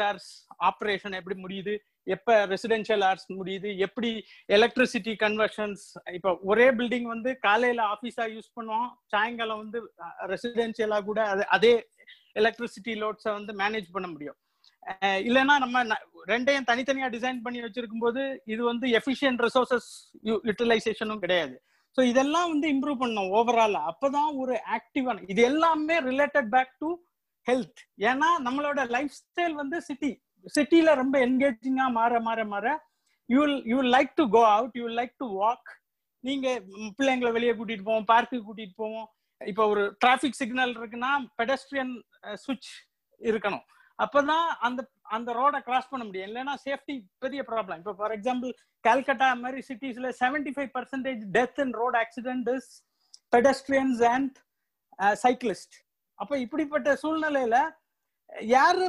ஆப்ரேஷன் எப்படி முடியுது? எப்ப ரெசிடென்ஷியல் ஆர்ட்ஸ் முடியுது எப்படி எலக்ட்ரிசிட்டி கன்வர்ஷன்ஸ் இப்ப ஒரே பில்டிங் வந்து காலையில ஆபீஸா யூஸ் பண்ணுவோம் சாயங்காலம் வந்து ரெசிடென்ஷியலா கூட அது அதே எலக்ட்ரிசிட்டி லோட்ஸை வந்து மேனேஜ் பண்ண முடியும். இல்லைன்னா நம்ம ரெண்டையும் தனித்தனியா டிசைன் பண்ணி வச்சிருக்கும் போது இது வந்து எஃபிஷியன்ட் ரிசோர்சஸ் யூட்டிலைசேஷனும் கிடையாது. ஸோ இதெல்லாம் வந்து இம்ப்ரூவ் பண்ணணும் ஓவரால் அப்பதான் ஒரு ஆக்டிவான இது எல்லாமே ரிலேட்டட் பேக் டு ஹெல்த் ஏன்னா நம்மளோட லைஃப் ஸ்டைல் வந்து சிட்டி சிட்டில ரொம்ப என்கேஜிங்கா மாற மாற மாற you you like to go out you like to walk நீங்க பிள்ளைங்களை வெளியே கூட்டிட்டு போவோம் பார்க்கு கூட்டிட்டு போவோம். இப்போ ஒரு டிராபிக் சிக்னல் இருக்குன்னா பெடஸ்ட்ரியன் சுவிட்ச் இருக்கணும். அப்பதான் அந்த அந்த ரோட கிராஸ் பண்ண முடியும். இல்லைன்னா சேஃப்டி பெரிய ப்ராப்ளம் இப்போ ஃபார் எக்ஸாம்பிள் கல்கட்டா மாதிரி சிட்டிஸ்ல seventy five percentage death in road accident is pedestrians and cyclist அப்போ இப்படிப்பட்ட சூழ்நிலையில யாரு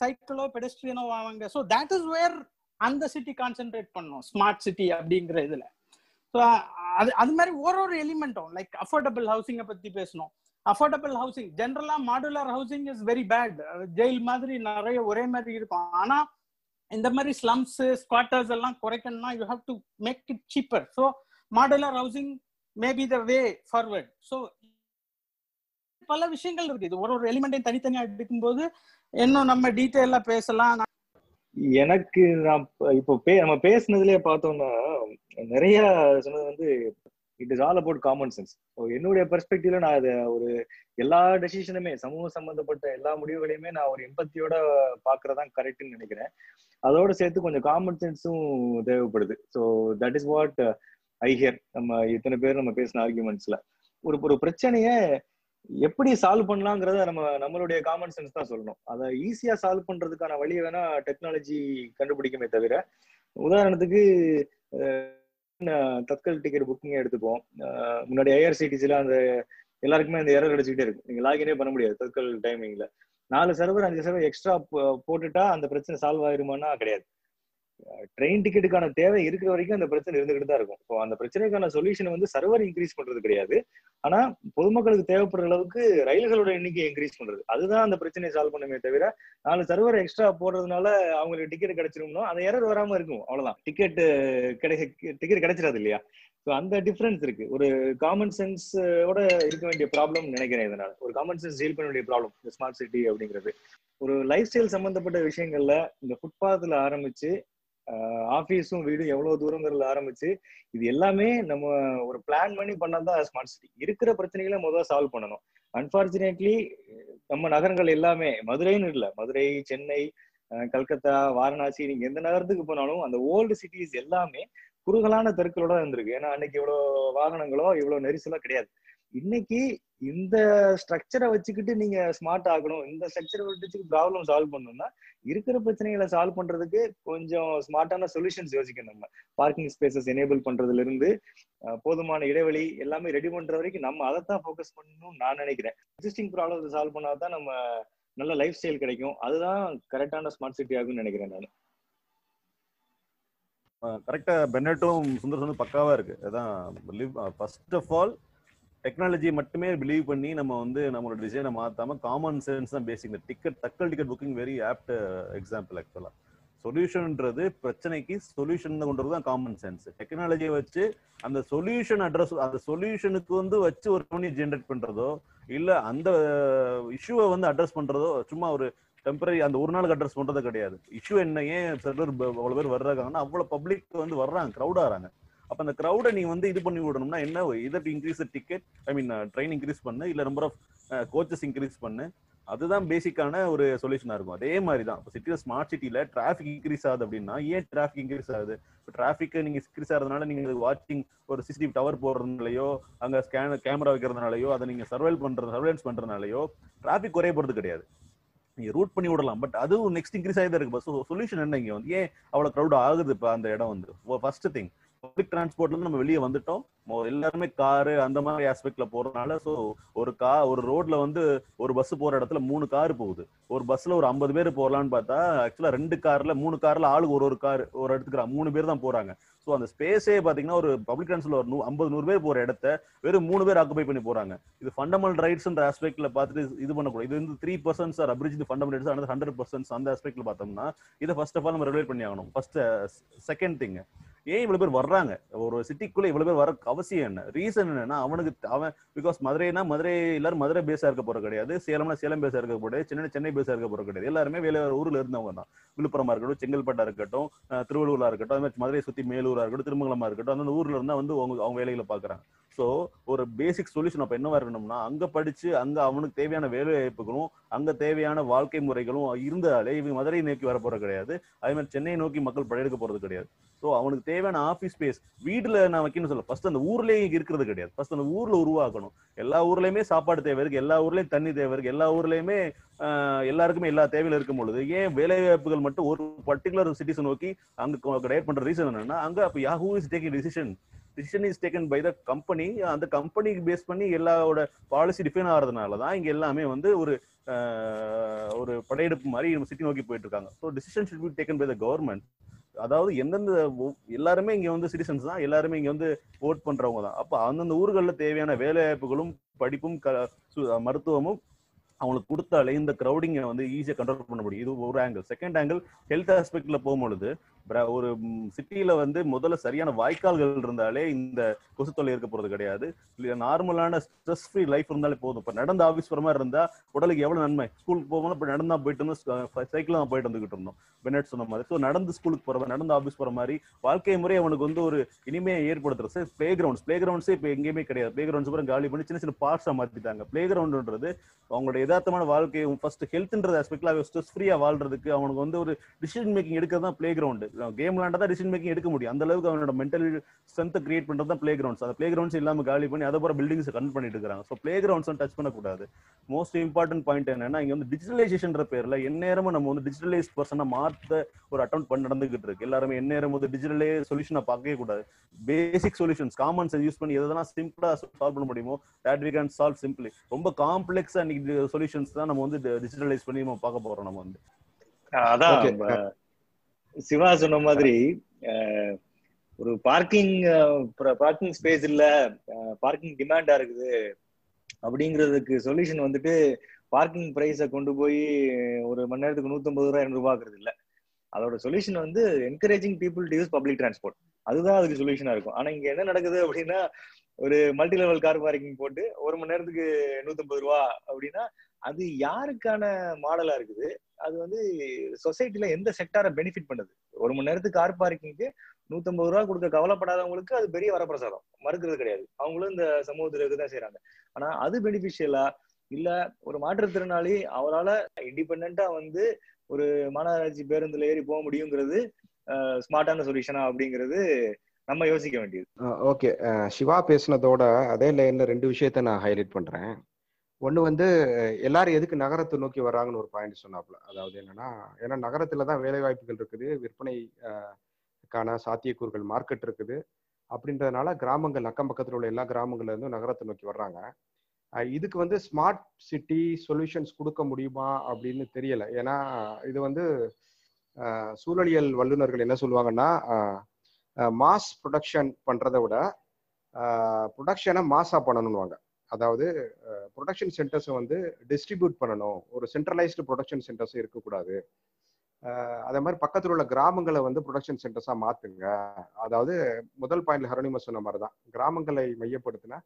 சைக்கிளோ பெடஸ்ட்ரியனோ வாங்க ஸோ தட் இஸ் வேர் அந்த சிட்டி கான்சென்ட்ரேட் பண்ணும். ஸ்மார்ட் சிட்டி அப்படிங்கிற இதுல. ஸோ அது அது மாதிரி ஒரு ஒரு எலிமெண்ட்டும் லைக் அஃபோர்டபுள் ஹவுசிங்கை பத்தி பேசணும். அஃபோர்டபுள் ஹவுசிங் ஜென்ரலா modular housing is very bad jail மாதிரி நிறைய ஒரே மாதிரி இருக்கும். ஆனா இந்த மாதிரி ஸ்லம்ஸ் ஸ்குவாட்டர்ஸ் எல்லாம் குறைக்கணும்னா you have to make it cheaper so modular housing may be the way forward so பல விஷயங்கள் இருக்கு. இது ஒரு ஒரு எலிமெண்டையும் தனித்தனியா எடுக்கும்போது இன்னும் நம்ம டீட்டெயிலா பேசலாம். எனக்கு நான் இப்போ பே நம்ம பேசுனதுலயே பார்த்தோம்னா நிறைய சொன்னது வந்து it is all about common sense என்னுடைய பெர்ஸ்பெக்டிவ்ல நான் அதை ஒரு எல்லா டெசிஷனுமே சமூக சம்பந்தப்பட்ட எல்லா முடிவுகளையுமே நான் ஒரு எம்பத்தியோட பாக்குறதா கரெக்ட்னு நினைக்கிறேன். அதோட சேர்த்து கொஞ்சம் காமன் சென்ஸும் தேவைப்படுது. So that is what I hear நம்ம இத்தனை பேர் நம்ம பேசின ஆர்குமெண்ட்ஸ்ல ஒரு ஒரு பிரச்சனைய எப்படி சால்வ் பண்ணலாங்கிறத நம்ம நம்மளுடைய காமன் சென்ஸ் தான் சொல்லணும். அதை ஈஸியா சால்வ் பண்றதுக்கான வழியை வேணா டெக்னாலஜி கண்டுபிடிக்குமே தவிர உதாரணத்துக்கு அஹ், தத்கல் டிக்கெட் புக்கிங் எடுத்துப்போம். முன்னாடி ஐஆர்சிடிசில அந்த எல்லாருக்குமே அந்த எரர் அடிச்சுக்கிட்டே இருக்கும் நீங்க லாகினே பண்ண முடியாது தத்கல் டைமிங்ல நாலு சர்வர் அஞ்சு சர்வர் எக்ஸ்ட்ரா போட்டுட்டா அந்த பிரச்சனை சால்வ் ஆயிருமானா கிடையாது. ட்ரெயின் டிக்கெட்டுக்கான தேவை இருக்கிற வரைக்கும் அந்த பிரச்சனை இருந்துகிட்டு தான் இருக்கும். ஸோ அந்த பிரச்சனைக்கான சொல்யூஷன் வந்து சர்வர் இன்க்ரீஸ் பண்றது கிடையாது. ஆனா பொதுமக்களுக்கு தேவைப்படுற அளவுக்கு ரயில்களோட எண்ணிக்கை இன்க்ரீஸ் பண்றது. அதுதான் அந்த பிரச்சனையை சால்வ் பண்ணுமே தவிர நாலு சர்வர் எக்ஸ்ட்ரா போடுறதுனால அவங்களுக்கு டிக்கெட் கிடைச்சிருமோ அந்த எரர் வராம இருக்கும். அவ்வளவுதான். டிக்கெட் கிடை டிக்கெட் கிடைச்சிடாது இல்லையா? ஸோ அந்த டிஃபரன்ஸ் இருக்கு. ஒரு காமன் சென்ஸோட இருக்க வேண்டிய ப்ராப்ளம் நினைக்கிறேன் இதனால. ஒரு காமன் சென்ஸ் டீல் பண்ண வேண்டிய ப்ராப்ளம் இந்த ஸ்மார்ட் சிட்டி அப்படிங்கிறது. ஒரு லைஃப் ஸ்டைல் சம்பந்தப்பட்ட விஷயங்கள்ல இந்த ஃபுட்பாத்ல ஆரம்பிச்சு ஆஃபீஸும் வீடும் எவ்வளவு தூரங்கிறதுல ஆரம்பிச்சு இது எல்லாமே நம்ம ஒரு பிளான் பண்ணி பண்ணாதான் ஸ்மார்ட் சிட்டி இருக்கிற பிரச்சனைகளை முதல்ல சால்வ் பண்ணணும். அன்பார்ச்சுனேட்லி நம்ம நகரங்கள் எல்லாமே மதுரைன்னு இல்லை. மதுரை சென்னை கல்கத்தா வாரணாசி நீங்க எந்த நகரத்துக்கு போனாலும் அந்த ஓல்டு சிட்டிஸ் எல்லாமே குறுகலான தெருக்களோட இருந்திருக்கு. ஏன்னா அன்னைக்கு இவ்வளவு வாகனங்களோ இவ்வளவு நெரிசலோ கிடையாது. இன்னைக்கு இந்த ஸ்ட்ரக்சரை வச்சுக்கிட்டு நீங்க ஸ்மார்ட் ஆகணும். இந்த ஸ்ட்ரக்சரை வச்சு ப்ராப்ளம் சால்வ் பண்ணணும்னா இருக்கிற பிரச்சனைகளை சால்வ் பண்றதுக்கு கொஞ்சம் ஸ்மார்ட்டான சொல்யூஷன்ஸ் யோசிக்கணும் நம்ம. பார்க்கிங் ஸ்பேசஸ் எனேபிள் பண்றதுல இருந்து போதுமான இடைவெளி எல்லாமே ரெடி பண்ற வரைக்கும் நம்ம அதை தான் ஃபோக்கஸ் பண்ணணும்னு நான் நினைக்கிறேன். எக்ஸிஸ்டிங் ப்ராப்ளம் சால்வ் பண்ணாதான் நம்ம நல்ல லைஃப் ஸ்டைல் கிடைக்கும். அதுதான் கரெக்டான ஸ்மார்ட் சிட்டி ஆகும்னு நினைக்கிறேன் நான். கரெக்டா பென்னட்டும் சுந்தர் சொன்னது பக்காவா இருக்கு. அதான் ஃபர்ஸ்ட் ஆஃப் ஆல் டெக்னாலஜி மட்டுமே பிலீவ் பண்ணி நம்ம வந்து நம்மளோட டிசைனை மாற்றாம காமன் சென்ஸ் தான் பேசிக் இந்த ticket tatkal ticket booking very apt example ஆக்சுவலாக சொல்யூஷன்ன்றது பிரச்சனைக்கு சொல்யூஷன் கொண்டு தான் காமன் சென்ஸ் டெக்னாலஜியை வச்சு அந்த சொல்யூஷன் அட்ரஸ் அந்த சொல்யூஷனுக்கு வந்து வச்சு ஒரு ரெவன்யூ ஜென்ரேட் பண்றதோ இல்ல அந்த இஷ்யூவை வந்து அட்ரஸ் பண்றதோ சும்மா ஒரு டெம்பரரி அந்த ஒரு நாளுக்கு அட்ரஸ் பண்றது கிடையாது. இஷ்யூ என்ன? ஏன் சில பேர் அவ்வளவு பேர் வர்றாங்கன்னா அவ்வளவு பப்ளிக் வந்து வர்றாங்க க்ரௌட் ஆறாங்க அப்ப அந்த க்ரௌடை நீ வந்து இது பண்ணி விடணும்னா என்ன? Either increase ticket I mean train increase பண்ணு இல்ல நம்பர் ஆஃப் கோச்சஸ் இன்க்ரீஸ் பண்ணு. அதுதான் பேசிக்கான ஒரு சொல்யூஷனா இருக்கும். அதே மாதிரி தான் இப்போ சிட்டியில் ஸ்மார்ட் சிட்டியில டிராஃபிக் இன்க்ரீஸ் ஆகுது அப்படின்னா ஏன் டிராஃபிக் இன்க்ரீஸ் ஆகுது? இப்போ டிராஃபிக் நீங்க இன்க்ரீஸ் ஆகிறதுனால நீங்க வாட்சிங் ஒரு சிசிடிவி டவர் போடுறதுனாலயோ அங்க ஸ்கேன் கேமரா வைக்கிறதுனாலயோ அதை நீங்க சர்வைல் பண்ற சர்வேலன்ஸ் பண்றதுனாலயோ டிராஃபிக் குறைய போறது கிடையாது. நீங்க ரூட் பண்ணி விடலாம். பட் அதுவும் நெக்ஸ்ட் இன்க்ரீஸ் ஆகி தான் இருக்கு சொல்யூஷன் என்ன இங்க வந்து? ஏன் அவ்வளவு க்ரௌட் ஆகுது இப்போ அந்த இடம் வந்து? ஃபர்ஸ்ட் திங் பப்ளிக் டிரான்ஸ்போர்ட்ல இருந்து நம்ம வெளியே வந்துட்டோம். எல்லாருமே காரு அந்த மாதிரி ஆஸ்பெக்ட்ல போறதுனால ஸோ ஒரு கா ஒரு ரோட்ல வந்து ஒரு பஸ் போற இடத்துல மூணு கார் போகுது. ஒரு பஸ்ல ஒரு ஐம்பது பேர் போறலாம்னு பார்த்தா ஆக்சுவலா ரெண்டு கார்ல மூணு கார்ல ஆளுக்கு ஒரு ஒரு கார் ஒரு இடத்துக்கு மூணு பேர் தான் போறாங்க. ஸோ அந்த ஸ்பேஸே பாத்தீங்கன்னா ஒரு பப்ளிக் டிரான்ஸ்போர்ட் ஒரு நூ- ஐம்பது நூறு பேர் போற இடத்த வெறும் மூணு பேர் ஆக்குபை பண்ணி போறாங்க. இது ஃபண்டமெண்டல் ரைட்ஸ்ன்ற ஆஸ்பெக்ட்ல பார்த்துட்டு இது பண்ணக்கூடாது. இது வந்து three percent or abridge fundamental rights அந்த ஹண்ட்ரட் பர்சன்ட் அந்த ஆஸ்பெக்ட்ல பார்த்தோம்னா இதை ஃபர்ஸ்ட் ஆஃப் ஆல் நம்ம ரெகுலேட் பண்ணி ஆகணும் ஃபர்ஸ்ட் செகண்ட் திங் ஏன் இவ்வளவு பேர் வர்றாங்க? ஒரு சிட்டிக்குள்ள இவ்வளவு பேர் வர அவசியம் என்ன? ரீசன் என்னன்னா அவனுக்கு அவன் பிகாஸ் மதுரைனா மதுரை எல்லாரும் மதுரை பேசா இருக்க போற கிடையாது. சேலம்னா சேலம் பேசா இருக்க போறது சென்னை சென்னை பேசா இருக்க போற கிடையாது. எல்லாருமே வேலை ஊர்ல இருந்தவங்க தான். விழுப்புரமா இருக்கட்டும் செங்கல்பட்டா இருக்கட்டும் திருவள்ளூரா இருக்கட்டும் அது மாதிரி மதுரை சுத்தி மேலூரா இருக்கட்டும் திருமங்கலமா இருக்கட்டும் அந்த ஊர்ல இருந்தா வந்து அவங்க அவங்க வேலைகளை பாக்குறாங்க. ஸோ ஒரு பேசிக் சொல்யூஷன் அப்போ என்னவா இருக்கணும்னா அங்கே படித்து அங்கே அவனுக்கு தேவையான வேலை வாய்ப்புகளும் அங்கே தேவையான வாழ்க்கை முறைகளும் இருந்தாலே இவங்க மதுரையை நோக்கி வர போகிறது கிடையாது. அதே மாதிரி சென்னையை நோக்கி மக்கள் படையெடுக்க போகிறது கிடையாது. ஸோ அவனுக்கு தேவையான ஆஃபீஸ் ஸ்பேஸ் வீட்டில் நான் வைக்கணும்னு சொல்ல ஃபர்ஸ்ட் அந்த ஊர்லேயே இருக்கிறது கிடையாது. ஃபர்ஸ்ட் அந்த ஊரில் உருவாக்கணும். எல்லா ஊர்லேயுமே சாப்பாடு தேவை இருக்குது எல்லா ஊர்லேயும் தண்ணி தேவை இருக்குது எல்லா ஊர்லேயுமே எல்லாருக்குமே எல்லா தேவையில் இருக்கும் பொழுது ஏன் வேலை வாய்ப்புகள் மட்டும் ஒரு பர்டிகுலர் சிட்டிஸை நோக்கி அங்கே கிரியேட் பண்ணுற ரீசன் என்னன்னா அங்கே அப்போ Yahoo is taking decision decision is taken by the company அந்த கம்பெனிக்கு பேஸ் பண்ணி எல்லாரோட பாலிசி டிஃபைன் ஆகிறதுனால தான் இங்கே எல்லாமே வந்து ஒரு ஒரு படையெடுப்பு மாதிரி நம்ம சிட்டி நோக்கி போயிட்டு இருக்காங்க. So decision should be taken by the government அதாவது எந்தெந்த எல்லாருமே இங்க வந்து சிட்டிசன்ஸ் தான். எல்லாருமே இங்க வந்து ஓட் பண்றவங்க தான். அப்ப அந்தந்த ஊர்களில் தேவையான வேலைவாய்ப்புகளும் படிப்பும் க- சு- மருத்துவமும் அவங்களுக்கு கொடுத்தாலே இந்த க்ரௌடிங்கை வந்து ஈஸியாக கண்ட்ரோல் பண்ண முடியும். இது ஒரு ஆங்கிள் செகண்ட் ஆங்கிள் ஹெல்த் ஆஸ்பெக்ட்ல போகும்பொழுது ஒரு சிட்டியில வந்து முதல்ல சரியான வாய்க்கால்கள் இருந்தாலே இந்த கொசு தொல்லை இருக்க போறது கிடையாது. நார்மலான ஸ்ட்ரெஸ் ஃப்ரீ லைஃப் இருந்தாலே போதும். இப்ப நடந்த ஆஃபீஸ் போற மாதிரி இருந்தா உடலுக்கு எவ்வளவு நன்மை? ஸ்கூலுக்கு போகும்போது இப்ப நடந்தா போயிட்டு இருந்தோம் சைக்கிள் தான் போயிட்டு வந்துகிட்டு இருந்தோம். பெனட் சொன்ன மாதிரி. ஸோ நடந்து ஸ்கூலுக்கு போற மாதிரி நடந்து ஆஃபீஸ் போற மாதிரி வாழ்க்கை முறை அவனுக்கு வந்து ஒரு இனிமையை ஏற்படுத்துறது. பிளே கிரவுண்ட்ஸ் பிளே கிரவுண்ட்ஸே இப்போ எங்கேயுமே கிடையாது. பிளே கிரவுண்ட்ஸ் அப்புறம் காலி பண்ணி சின்ன சின்ன பார்ட்ஸா மாத்திட்டாங்க. பிளே கிரவுண்ட்ன்றது அவங்களோட யதார்த்தமான வாழ்க்கை ஃபர்ஸ்ட் ஹெல்த்ன்றது ஆஸ்பெக்ட்ல ஸ்ட்ரெஸ் ஃப்ரீயா வாழ்றதுக்கு அவனுக்கு வந்து ஒரு டிசிஷன் மேக்கிங் எடுக்கிறது தான் பிளே கிரவுண்ட் கேம் விளாண்டா தான் டிசிஷன் மேக்கிங் எடுக்க முடியும். அந்த அளவுக்கு அவனோட மென்டல் ஸ்ட்ரென்த் கிரியேட் பண்றது தான் பிளே கிரவுண்ட்ஸ் அந்த பிளே கிரவுண்ட்ஸ் இல்லாம காலி பண்ணி அதை போற பில்டிங்ஸ் கன் பண்ணிட்டு இருக்காங்க. ஸோ பிளே கிரவுண்ட்ஸ் டச் பண்ணக்கூடாது. மோஸ்ட் இம்பார்ட்டன்ட் பாயிண்ட் என்னன்னா இங்க வந்து டிஜிட்டலைசேஷன்ற பேர்ல எந்நேரமும் நம்ம வந்து டிஜிட்டலைஸ் பர்சனை மாத்த ஒரு அட்டம் பண்ணி நடந்துகிட்டு இருக்கு. எல்லாருமே எந்நேரம் வந்து டிஜிட்டலே சொல்யூஷனை பார்க்கவே கூடாது. பேசிக் சொல்யூஷன்ஸ் காமன்ஸ் யூஸ் பண்ணி எதெல்லாம் சிம்பிளா சால்வ் பண்ண முடியுமோ that we can solve simply. ரொம்ப காம்ப்ளெக்ஸா இன்னைக்கு சொல்யூஷன்ஸ் தான் நம்ம வந்து டிஜிட்டலைஸ் பண்ணி நம்ம பார்க்க போறோம் நம்ம வந்து. அதான் சிவா சொன்ன மாதிரி ஒரு பார்க்கிங் பார்க்கிங் ஸ்பேஸ் இல்ல பார்க்கிங் டிமாண்டா இருக்குது அப்படிங்கிறதுக்கு சொல்யூஷன் வந்துட்டு பார்க்கிங் பிரைஸை கொண்டு போய் ஒரு மணி நேரத்துக்கு நூத்தம்பது ரூபாய் இரநூறு ரூபாய்க்கிறது இல்ல. அதோட சொல்யூஷன் வந்து encouraging people to use public transport அதுதான் அதுக்கு சொல்யூஷனா இருக்கும். ஆனா இங்க என்ன நடக்குது அப்படின்னா ஒரு மல்டி லெவல் கார் பார்க்கிங் போட்டு ஒரு மணி நேரத்துக்கு நூத்தம்பது ரூபா அப்படின்னா அது யாருக்கான மாடலா இருக்குது? அது வந்து சொசைட்டில எந்த செக்டாரை பெனிஃபிட் பண்ணுது? ஒரு மணி நேரத்துக்கு கார் பார்க்கிங்க்கு நூத்தம்பது ரூபா கொடுக்க கவலைப்படாதவங்களுக்கு அது பெரிய வரப்பிரசாதம். மறுக்கிறது கிடையாது. அவங்களும் இந்த சமூகத்துல இருக்கதான் செய்யறாங்க ஆனா அது பெனிஃபிஷியலா இல்ல ஒரு மாற்றுத்திறனாளி அவரால இண்டிபெண்டா வந்து ஒரு மாநகராட்சி பேருந்துல ஏறி போக முடியுங்கிறது ஸ்மார்ட்டான சொல்யூஷனா அப்படிங்கிறது நம்ம யோசிக்க வேண்டியது. ஓகே. சிவா பேசுனதோட அதே லைன்ல ரெண்டு விஷயத்த நான் ஹைலைட் பண்றேன். ஒன்று வந்து எல்லாரும் எதுக்கு நகரத்தை நோக்கி வர்றாங்கன்னு ஒரு பாயிண்ட் சொன்னாப்புல. அதாவது என்னன்னா ஏன்னா நகரத்துல தான் வேலை வாய்ப்புகள் இருக்குது விற்பனைக்கான சாத்தியக்கூறுகள் மார்க்கெட் இருக்குது. அப்படின்றதுனால கிராமங்கள் அக்கம் பக்கத்தில் உள்ள எல்லா கிராமங்கள்ல இருந்தும் நகரத்தை நோக்கி வர்றாங்க. இதுக்கு வந்து ஸ்மார்ட் சிட்டி சொல்யூஷன்ஸ் கொடுக்க முடியுமா அப்படின்னு தெரியல. ஏன்னா இது வந்து சூழலியல் வல்லுநர்கள் என்ன சொல்லுவாங்கன்னா மாஸ் ப்ரொடக்ஷன் பண்றதை விட ப்ரொடக்ஷனை மாஸா பண்ணணும்னுவாங்க. அதாவது ப்ரொடக்ஷன் சென்டர்ஸை வந்து டிஸ்ட்ரிபியூட் பண்ணணும். ஒரு சென்ட்ரலைஸ்டு ப்ரொடக்ஷன் சென்டர்ஸ் இருக்கக்கூடாது. அதே மாதிரி பக்கத்தில் உள்ள கிராமங்களை வந்து ப்ரொடக்ஷன் சென்டர்ஸாக மாற்றுங்க அதாவது முதல் பாயிண்ட்ல ஹரணிமா சொன்ன மாதிரி தான் கிராமங்களை மையப்படுத்தின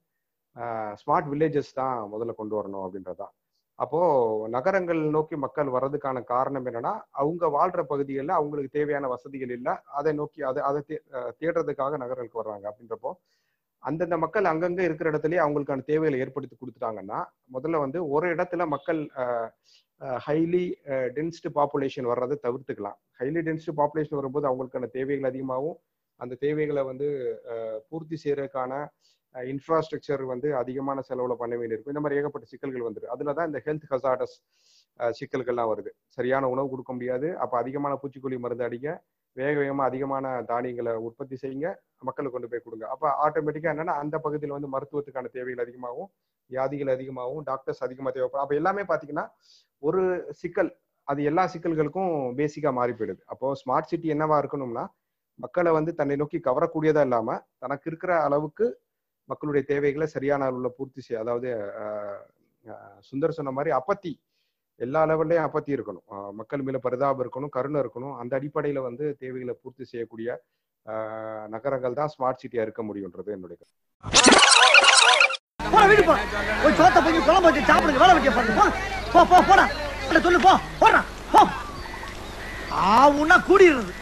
ஸ்மார்ட் வில்லேஜஸ் தான் முதல்ல கொண்டு வரணும் அப்படின்றதான் அப்போ நகரங்கள் நோக்கி மக்கள் வர்றதுக்கான காரணம் என்னன்னா அவங்க வாழ்ற பகுதிகளில் அவங்களுக்கு தேவையான வசதிகள் இல்லை அதை நோக்கி அதை அதை தே- தேடுறதுக்காக நகரங்களுக்கு வர்றாங்க. அப்படின்றப்போ அந்தந்த மக்கள் அங்கங்க இருக்கிற இடத்துலயே அவங்களுக்கான தேவைகளை ஏற்படுத்தி கொடுத்துட்டாங்கன்னா முதல்ல வந்து ஒரு இடத்துல மக்கள் ஹைலி டென்ஸ்டு பாப்புலேஷன் வர்றதை தவிர்த்துக்கலாம். ஹைலி டென்ஸ்டு பாப்புலேஷன் வரும்போது அவங்களுக்கான தேவைகள் அதிகமாகவும் அந்த தேவைகளை வந்து பூர்த்தி செய்யறதுக்கான இன்ஃப்ராஸ்ட்ரக்சர் வந்து அதிகமான செலவுல பண்ண வேண்டியிருக்கும். இந்த மாதிரி ஏகப்பட்ட சிக்கல்கள் வந்துடும் அதில் தான் இந்த ஹெல்த் ஹசார்டஸ் சிக்கல்கள்லாம் வருது. சரியான உணவு கொடுக்க முடியாது. அப்ப அதிகமான பூச்சிக்கொல்லி மருந்து அடிக்க வேக வேகமாக அதிகமான தானியங்களை உற்பத்தி செய்யுங்க மக்களுக்கு கொண்டு போய் கொடுங்க. அப்போ ஆட்டோமேட்டிக்காக என்னன்னா அந்த பகுதியில் வந்து மருத்துவத்துக்கான தேவைகள் அதிகமாகும் வியாதிகள் அதிகமாகவும் டாக்டர்ஸ் அதிகமாக தேவைப்படும். அப்போ எல்லாமே பார்த்தீங்கன்னா ஒரு சிக்கல் அது எல்லா சிக்கல்களுக்கும் பேசிக்காக மாறி போயிடுது அப்போ ஸ்மார்ட் சிட்டி என்னவா இருக்கணும்னா மக்களை வந்து தன்னை நோக்கி கவரக்கூடியதா இல்லாம தனக்கு இருக்கிற அளவுக்கு மக்களுடைய தேவைகளை சரியான அளவில் பூர்த்தி செய்ய அதாவது சுந்தர் சொன்ன மாதிரி அப்பத்தி எல்லா லெவல்லையும் அப்பத்தி இருக்கணும். மக்கள் மேல பரிதாபம் இருக்கணும் கருணை இருக்கணும். அந்த அடிப்படையில வந்து தேவைகளை பூர்த்தி செய்யக்கூடிய நகரங்கள் தான் ஸ்மார்ட் சிட்டியா இருக்க முடியுன்றது என்னுடைய கருத்து. போடா போ. சாப்பிடுங்க. போ. சொல்லு ஆவுன்னா கூடிடுறது.